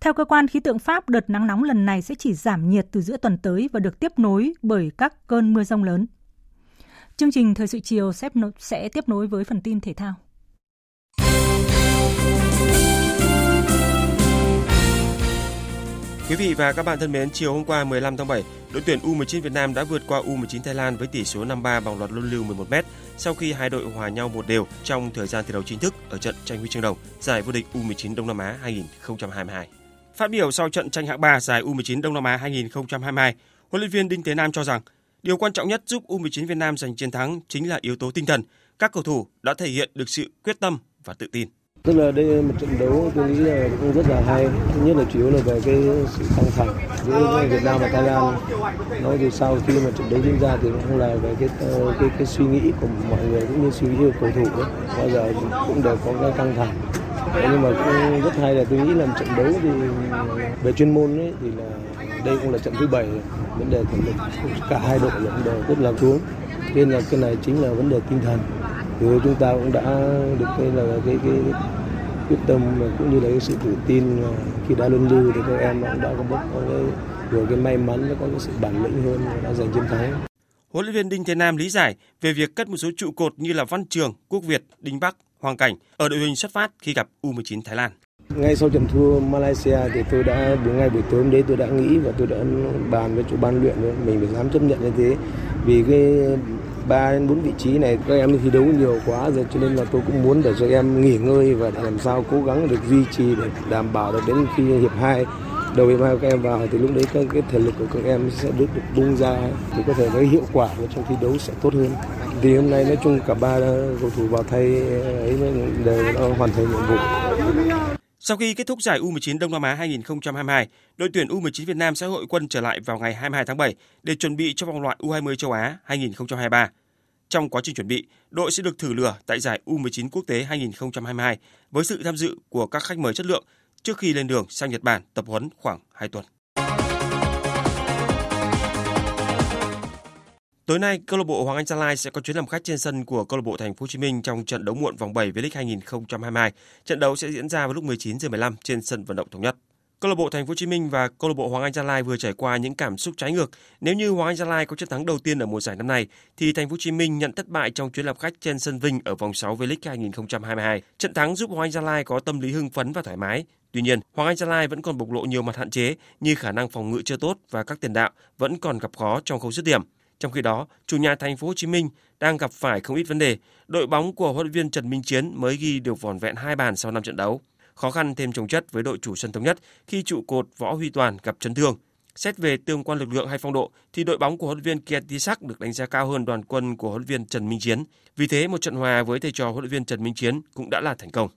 Theo cơ quan khí tượng Pháp, đợt nắng nóng lần này sẽ chỉ giảm nhiệt từ giữa tuần tới và được tiếp nối bởi các cơn mưa rông lớn. Chương trình Thời sự chiều sẽ tiếp nối với phần tin thể thao. Quý vị và các bạn thân mến, chiều hôm qua 15 tháng 7, đội tuyển U19 Việt Nam đã vượt qua U19 Thái Lan với tỷ số 5-3 bằng loạt luân lưu 11m sau khi hai đội hòa nhau một đều trong thời gian thi đấu chính thức ở trận tranh huy chương đồng giải vô địch U19 Đông Nam Á 2022. Phát biểu sau trận tranh hạng 3 giải U19 Đông Nam Á 2022, huấn luyện viên Đinh Thế Nam cho rằng điều quan trọng nhất giúp U19 Việt Nam giành chiến thắng chính là yếu tố tinh thần, các cầu thủ đã thể hiện được sự quyết tâm và tự tin. Tức là đây là một trận đấu tôi nghĩ là cũng rất là hay. Thứ nhất là chủ yếu là về cái sự căng thẳng giữa Việt Nam và Thái Lan. Nói thì sau khi mà trận đấu diễn ra thì cũng là về cái ờ, cái cái suy nghĩ của mọi người cũng như suy nghĩ của cầu thủ ấy. Bao giờ cũng đều có cái căng thẳng. Thế nhưng mà cũng rất hay là tôi nghĩ là trận đấu thì về chuyên môn ấy thì là đây cũng là trận thứ bảy vấn đề thể lực cả hai đội là đều rất là xuống. Nên là cái này chính là vấn đề tinh thần. Thì chúng ta cũng đã được cái là cái cái, cái quyết tâm cũng như là cái sự tự tin khi đã luân lưu thì các em cũng đã có bước có cái rồi cái may mắn nó có cái sự bản lĩnh hơn đã giành chiến thắng. Huấn luyện viên Đinh Thế Nam lý giải về việc cất một số trụ cột như là Văn Trường, Quốc Việt, Đinh Bắc, Hoàng Cảnh ở đội hình xuất phát khi gặp U19 Thái Lan. Ngay sau trận thua Malaysia thì tôi đã buổi ngay buổi tối hôm đấy, tôi đã nghĩ và tôi đã bàn với chủ ban luyện với mình phải dám chấp nhận như thế vì cái ba đến bốn vị trí này, các em thi đấu nhiều quá rồi, cho nên là tôi cũng muốn để cho em nghỉ ngơi và làm sao cố gắng được duy trì, để đảm bảo được đến khi hiệp 2 đầu hiệp hai các em vào thì lúc đấy các cái thể lực của các em sẽ được được bung ra thì có thể cái hiệu quả của trong thi đấu sẽ tốt hơn thì hôm nay nói chung cả ba cầu thủ vào thay ấy đều đã hoàn thành nhiệm vụ sau khi kết thúc giải U19 Đông Nam Á 2022, đội tuyển U19 Việt Nam sẽ hội quân trở lại vào ngày 22 tháng 7 để chuẩn bị cho vòng loại U20 châu Á 2023. Trong quá trình chuẩn bị, đội sẽ được thử lửa tại giải U19 quốc tế 2022 với sự tham dự của các khách mời chất lượng trước khi lên đường sang Nhật Bản tập huấn khoảng 2 tuần. Tối nay, câu lạc bộ Hoàng Anh Gia Lai sẽ có chuyến làm khách trên sân của câu lạc bộ Thành phố Hồ Chí Minh trong trận đấu muộn vòng 7 V-League 2022. Trận đấu sẽ diễn ra vào lúc 19 giờ 15 trên sân vận động thống nhất. Câu lạc bộ Thành phố Hồ Chí Minh và câu lạc bộ Hoàng Anh Gia Lai vừa trải qua những cảm xúc trái ngược. Nếu như Hoàng Anh Gia Lai có chiến thắng đầu tiên ở mùa giải năm nay, thì Thành phố Hồ Chí Minh nhận thất bại trong chuyến làm khách trên sân Vinh ở vòng 6 V-League 2022. Trận thắng giúp Hoàng Anh Gia Lai có tâm lý hưng phấn và thoải mái. Tuy nhiên, Hoàng Anh Gia Lai vẫn còn bộc lộ nhiều mặt hạn chế như khả năng phòng ngự chưa tốt và các tiền đạo vẫn còn gặp khó trong khâu dứt điểm. Trong khi đó, chủ nhà Thành phố Hồ Chí Minh đang gặp phải không ít vấn đề. Đội bóng của huấn luyện viên Trần Minh Chiến mới ghi được vỏn vẹn hai bàn sau năm trận đấu. Khó khăn thêm trồng chất với đội chủ sân thống nhất khi trụ cột Võ Huy Toàn gặp chấn thương. Xét về tương quan lực lượng hay phong độ thì đội bóng của huấn luyện viên Kiet Tisak được đánh giá cao hơn đoàn quân của huấn luyện viên Trần Minh Chiến. Vì thế một trận hòa với thầy trò huấn luyện viên Trần Minh Chiến cũng đã là thành công.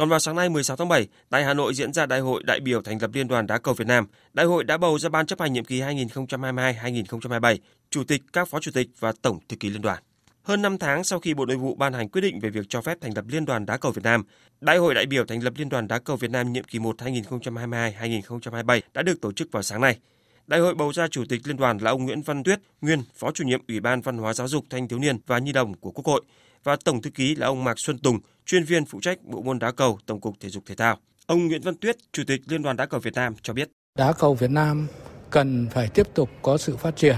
Còn vào sáng nay 16 tháng 7, tại Hà Nội diễn ra Đại hội đại biểu thành lập Liên đoàn đá cầu Việt Nam. Đại hội đã bầu ra ban chấp hành nhiệm kỳ 2022-2027, chủ tịch, các phó chủ tịch và tổng thư ký liên đoàn. Hơn 5 tháng sau khi Bộ Nội vụ ban hành quyết định về việc cho phép thành lập Liên đoàn đá cầu Việt Nam, Đại hội đại biểu thành lập Liên đoàn đá cầu Việt Nam nhiệm kỳ 1 2022-2027 đã được tổ chức vào sáng nay. Đại hội bầu ra chủ tịch liên đoàn là ông Nguyễn Văn Tuyết, nguyên phó chủ nhiệm Ủy ban Văn hóa Giáo dục Thanh thiếu niên và Nhi đồng của Quốc hội và tổng thư ký là ông Mạc Xuân Tùng, chuyên viên phụ trách bộ môn đá cầu Tổng cục Thể dục Thể thao. Ông Nguyễn Văn Tuyết, Chủ tịch Liên đoàn đá cầu Việt Nam cho biết: Đá cầu Việt Nam cần phải tiếp tục có sự phát triển.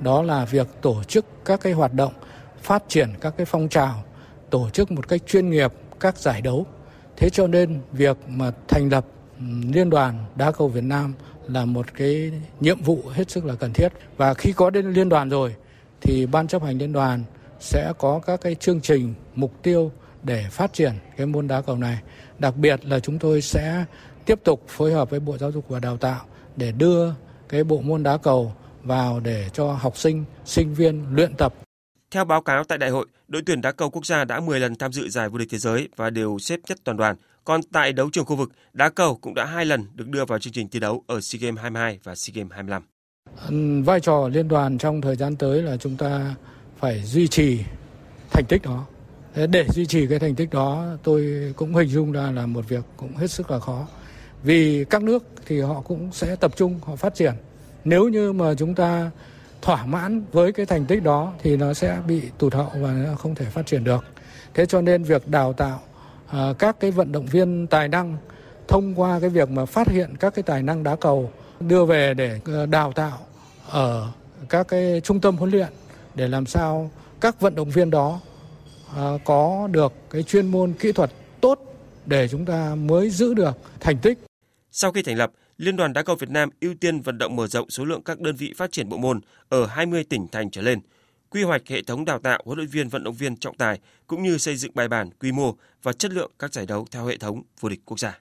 Đó là việc tổ chức các cái hoạt động, phát triển các cái phong trào, tổ chức một cách chuyên nghiệp các giải đấu. Thế cho nên việc mà thành lập Liên đoàn đá cầu Việt Nam là một cái nhiệm vụ hết sức là cần thiết. Và khi có đến liên đoàn rồi thì ban chấp hành liên đoàn sẽ có các cái chương trình mục tiêu để phát triển cái môn đá cầu này. Đặc biệt là chúng tôi sẽ tiếp tục phối hợp với Bộ Giáo dục và Đào tạo để đưa cái bộ môn đá cầu vào để cho học sinh, sinh viên luyện tập. Theo báo cáo tại đại hội, đội tuyển đá cầu quốc gia đã 10 lần tham dự giải vô địch thế giới và đều xếp nhất toàn đoàn. Còn tại đấu trường khu vực, đá cầu cũng đã hai lần được đưa vào chương trình thi đấu ở SEA Games 22 và SEA Games 25. Vai trò liên đoàn trong thời gian tới là chúng ta phải duy trì thành tích đó. Để duy trì cái thành tích đó tôi cũng hình dung ra là một việc cũng hết sức là khó. Vì các nước thì họ cũng sẽ tập trung họ phát triển. Nếu như mà chúng ta thỏa mãn với cái thành tích đó thì nó sẽ bị tụt hậu và nó không thể phát triển được. Thế cho nên việc đào tạo uh, các cái vận động viên tài năng thông qua cái việc mà phát hiện các cái tài năng đá cầu đưa về để ờ, đào tạo ở các cái trung tâm huấn luyện để làm sao các vận động viên đó à, có được cái chuyên môn kỹ thuật tốt để chúng ta mới giữ được thành tích. Sau khi thành lập, Liên đoàn đá cầu Việt Nam ưu tiên vận động mở rộng số lượng các đơn vị phát triển bộ môn ở 20 tỉnh thành trở lên, quy hoạch hệ thống đào tạo huấn luyện viên vận động viên trọng tài cũng như xây dựng bài bản, quy mô và chất lượng các giải đấu theo hệ thống vô địch quốc gia.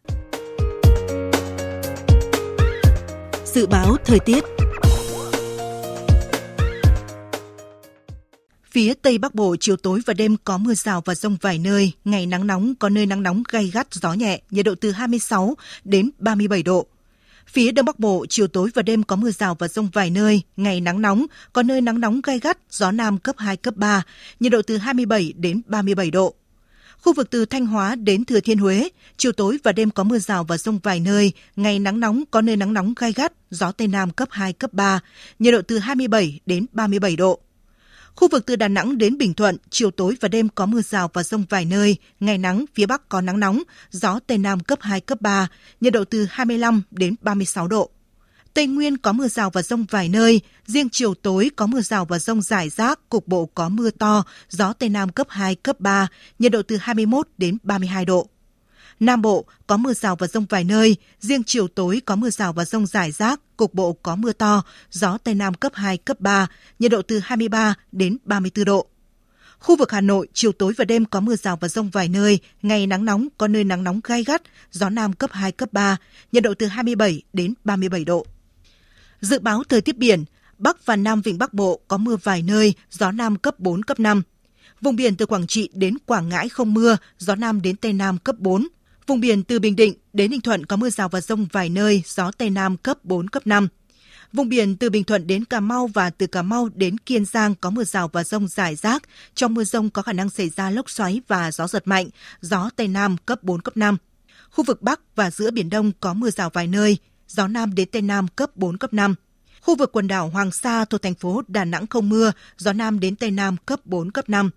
Dự báo thời tiết Phía Tây Bắc Bộ chiều tối và đêm có mưa rào và rông vài nơi, ngày nắng nóng có nơi nắng nóng gay gắt gió nhẹ, nhiệt độ từ 26 đến 37 độ. Phía Đông Bắc Bộ chiều tối và đêm có mưa rào và rông vài nơi, ngày nắng nóng, có nơi nắng nóng gay gắt, gió nam cấp 2 cấp 3, nhiệt độ từ 27 đến 37 độ. Khu vực từ Thanh Hóa đến Thừa Thiên Huế, chiều tối và đêm có mưa rào và rông vài nơi, ngày nắng nóng có nơi nắng nóng gai gắt, gió Tây Nam cấp 2, cấp 3, nhiệt độ từ 27 đến 37 độ. Khu vực từ Đà Nẵng đến Bình Thuận, chiều tối và đêm có mưa rào và rông vài nơi, ngày nắng, phía Bắc có nắng nóng, gió Tây Nam cấp 2, cấp 3, nhiệt độ từ 25 đến 36 độ. Tây Nguyên có mưa rào và rông vài nơi, riêng chiều tối có mưa rào và rông rải rác, cục bộ có mưa to, gió Tây Nam cấp 2, cấp 3, nhiệt độ từ 21 đến 32 độ. Nam Bộ có mưa rào và rông vài nơi, riêng chiều tối có mưa rào và rông rải rác, cục bộ có mưa to, gió Tây Nam cấp 2, cấp 3, nhiệt độ từ 23 đến 34 độ. Khu vực Hà Nội, chiều tối và đêm có mưa rào và rông vài nơi, ngày nắng nóng, có nơi nắng nóng gai gắt, gió Nam cấp 2, cấp 3, nhiệt độ từ 27 đến 37 độ. Dự báo thời tiết biển, Bắc và Nam Vịnh Bắc Bộ có mưa vài nơi, gió Nam cấp 4, cấp 5. Vùng biển từ Quảng Trị đến Quảng Ngãi không mưa, gió Nam đến Tây Nam cấp 4. Vùng biển từ Bình Định đến Ninh Thuận có mưa rào và rông vài nơi, gió Tây Nam cấp 4, cấp 5. Vùng biển từ Bình Thuận đến Cà Mau và từ Cà Mau đến Kiên Giang có mưa rào và rông rải rác. Trong mưa rông có khả năng xảy ra lốc xoáy và gió giật mạnh, gió Tây Nam cấp 4, cấp 5. Khu vực Bắc và giữa Biển Đông có mưa rào vài nơi, gió Nam đến Tây Nam cấp 4, cấp 5. Khu vực quần đảo Hoàng Sa thuộc thành phố Đà Nẵng không mưa, gió Nam đến Tây Nam cấp 4, cấp 5.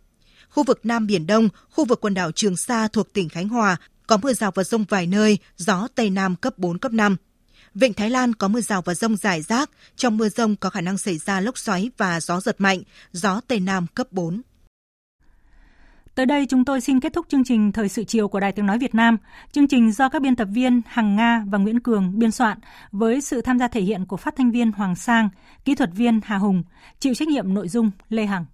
Khu vực Nam Biển Đông, khu vực quần đảo Trường Sa thuộc tỉnh Khánh Hòa có mưa rào và rông vài nơi, gió Tây Nam cấp 4, cấp 5. Vịnh Thái Lan có mưa rào và rông rải rác, trong mưa rông có khả năng xảy ra lốc xoáy và gió giật mạnh, gió Tây Nam cấp 4. Tới đây chúng tôi xin kết thúc chương trình Thời sự chiều của Đài Tiếng Nói Việt Nam. Chương trình do các biên tập viên Hằng Nga và Nguyễn Cường biên soạn với sự tham gia thể hiện của phát thanh viên Hoàng Sang, kỹ thuật viên Hà Hùng, chịu trách nhiệm nội dung Lê Hằng.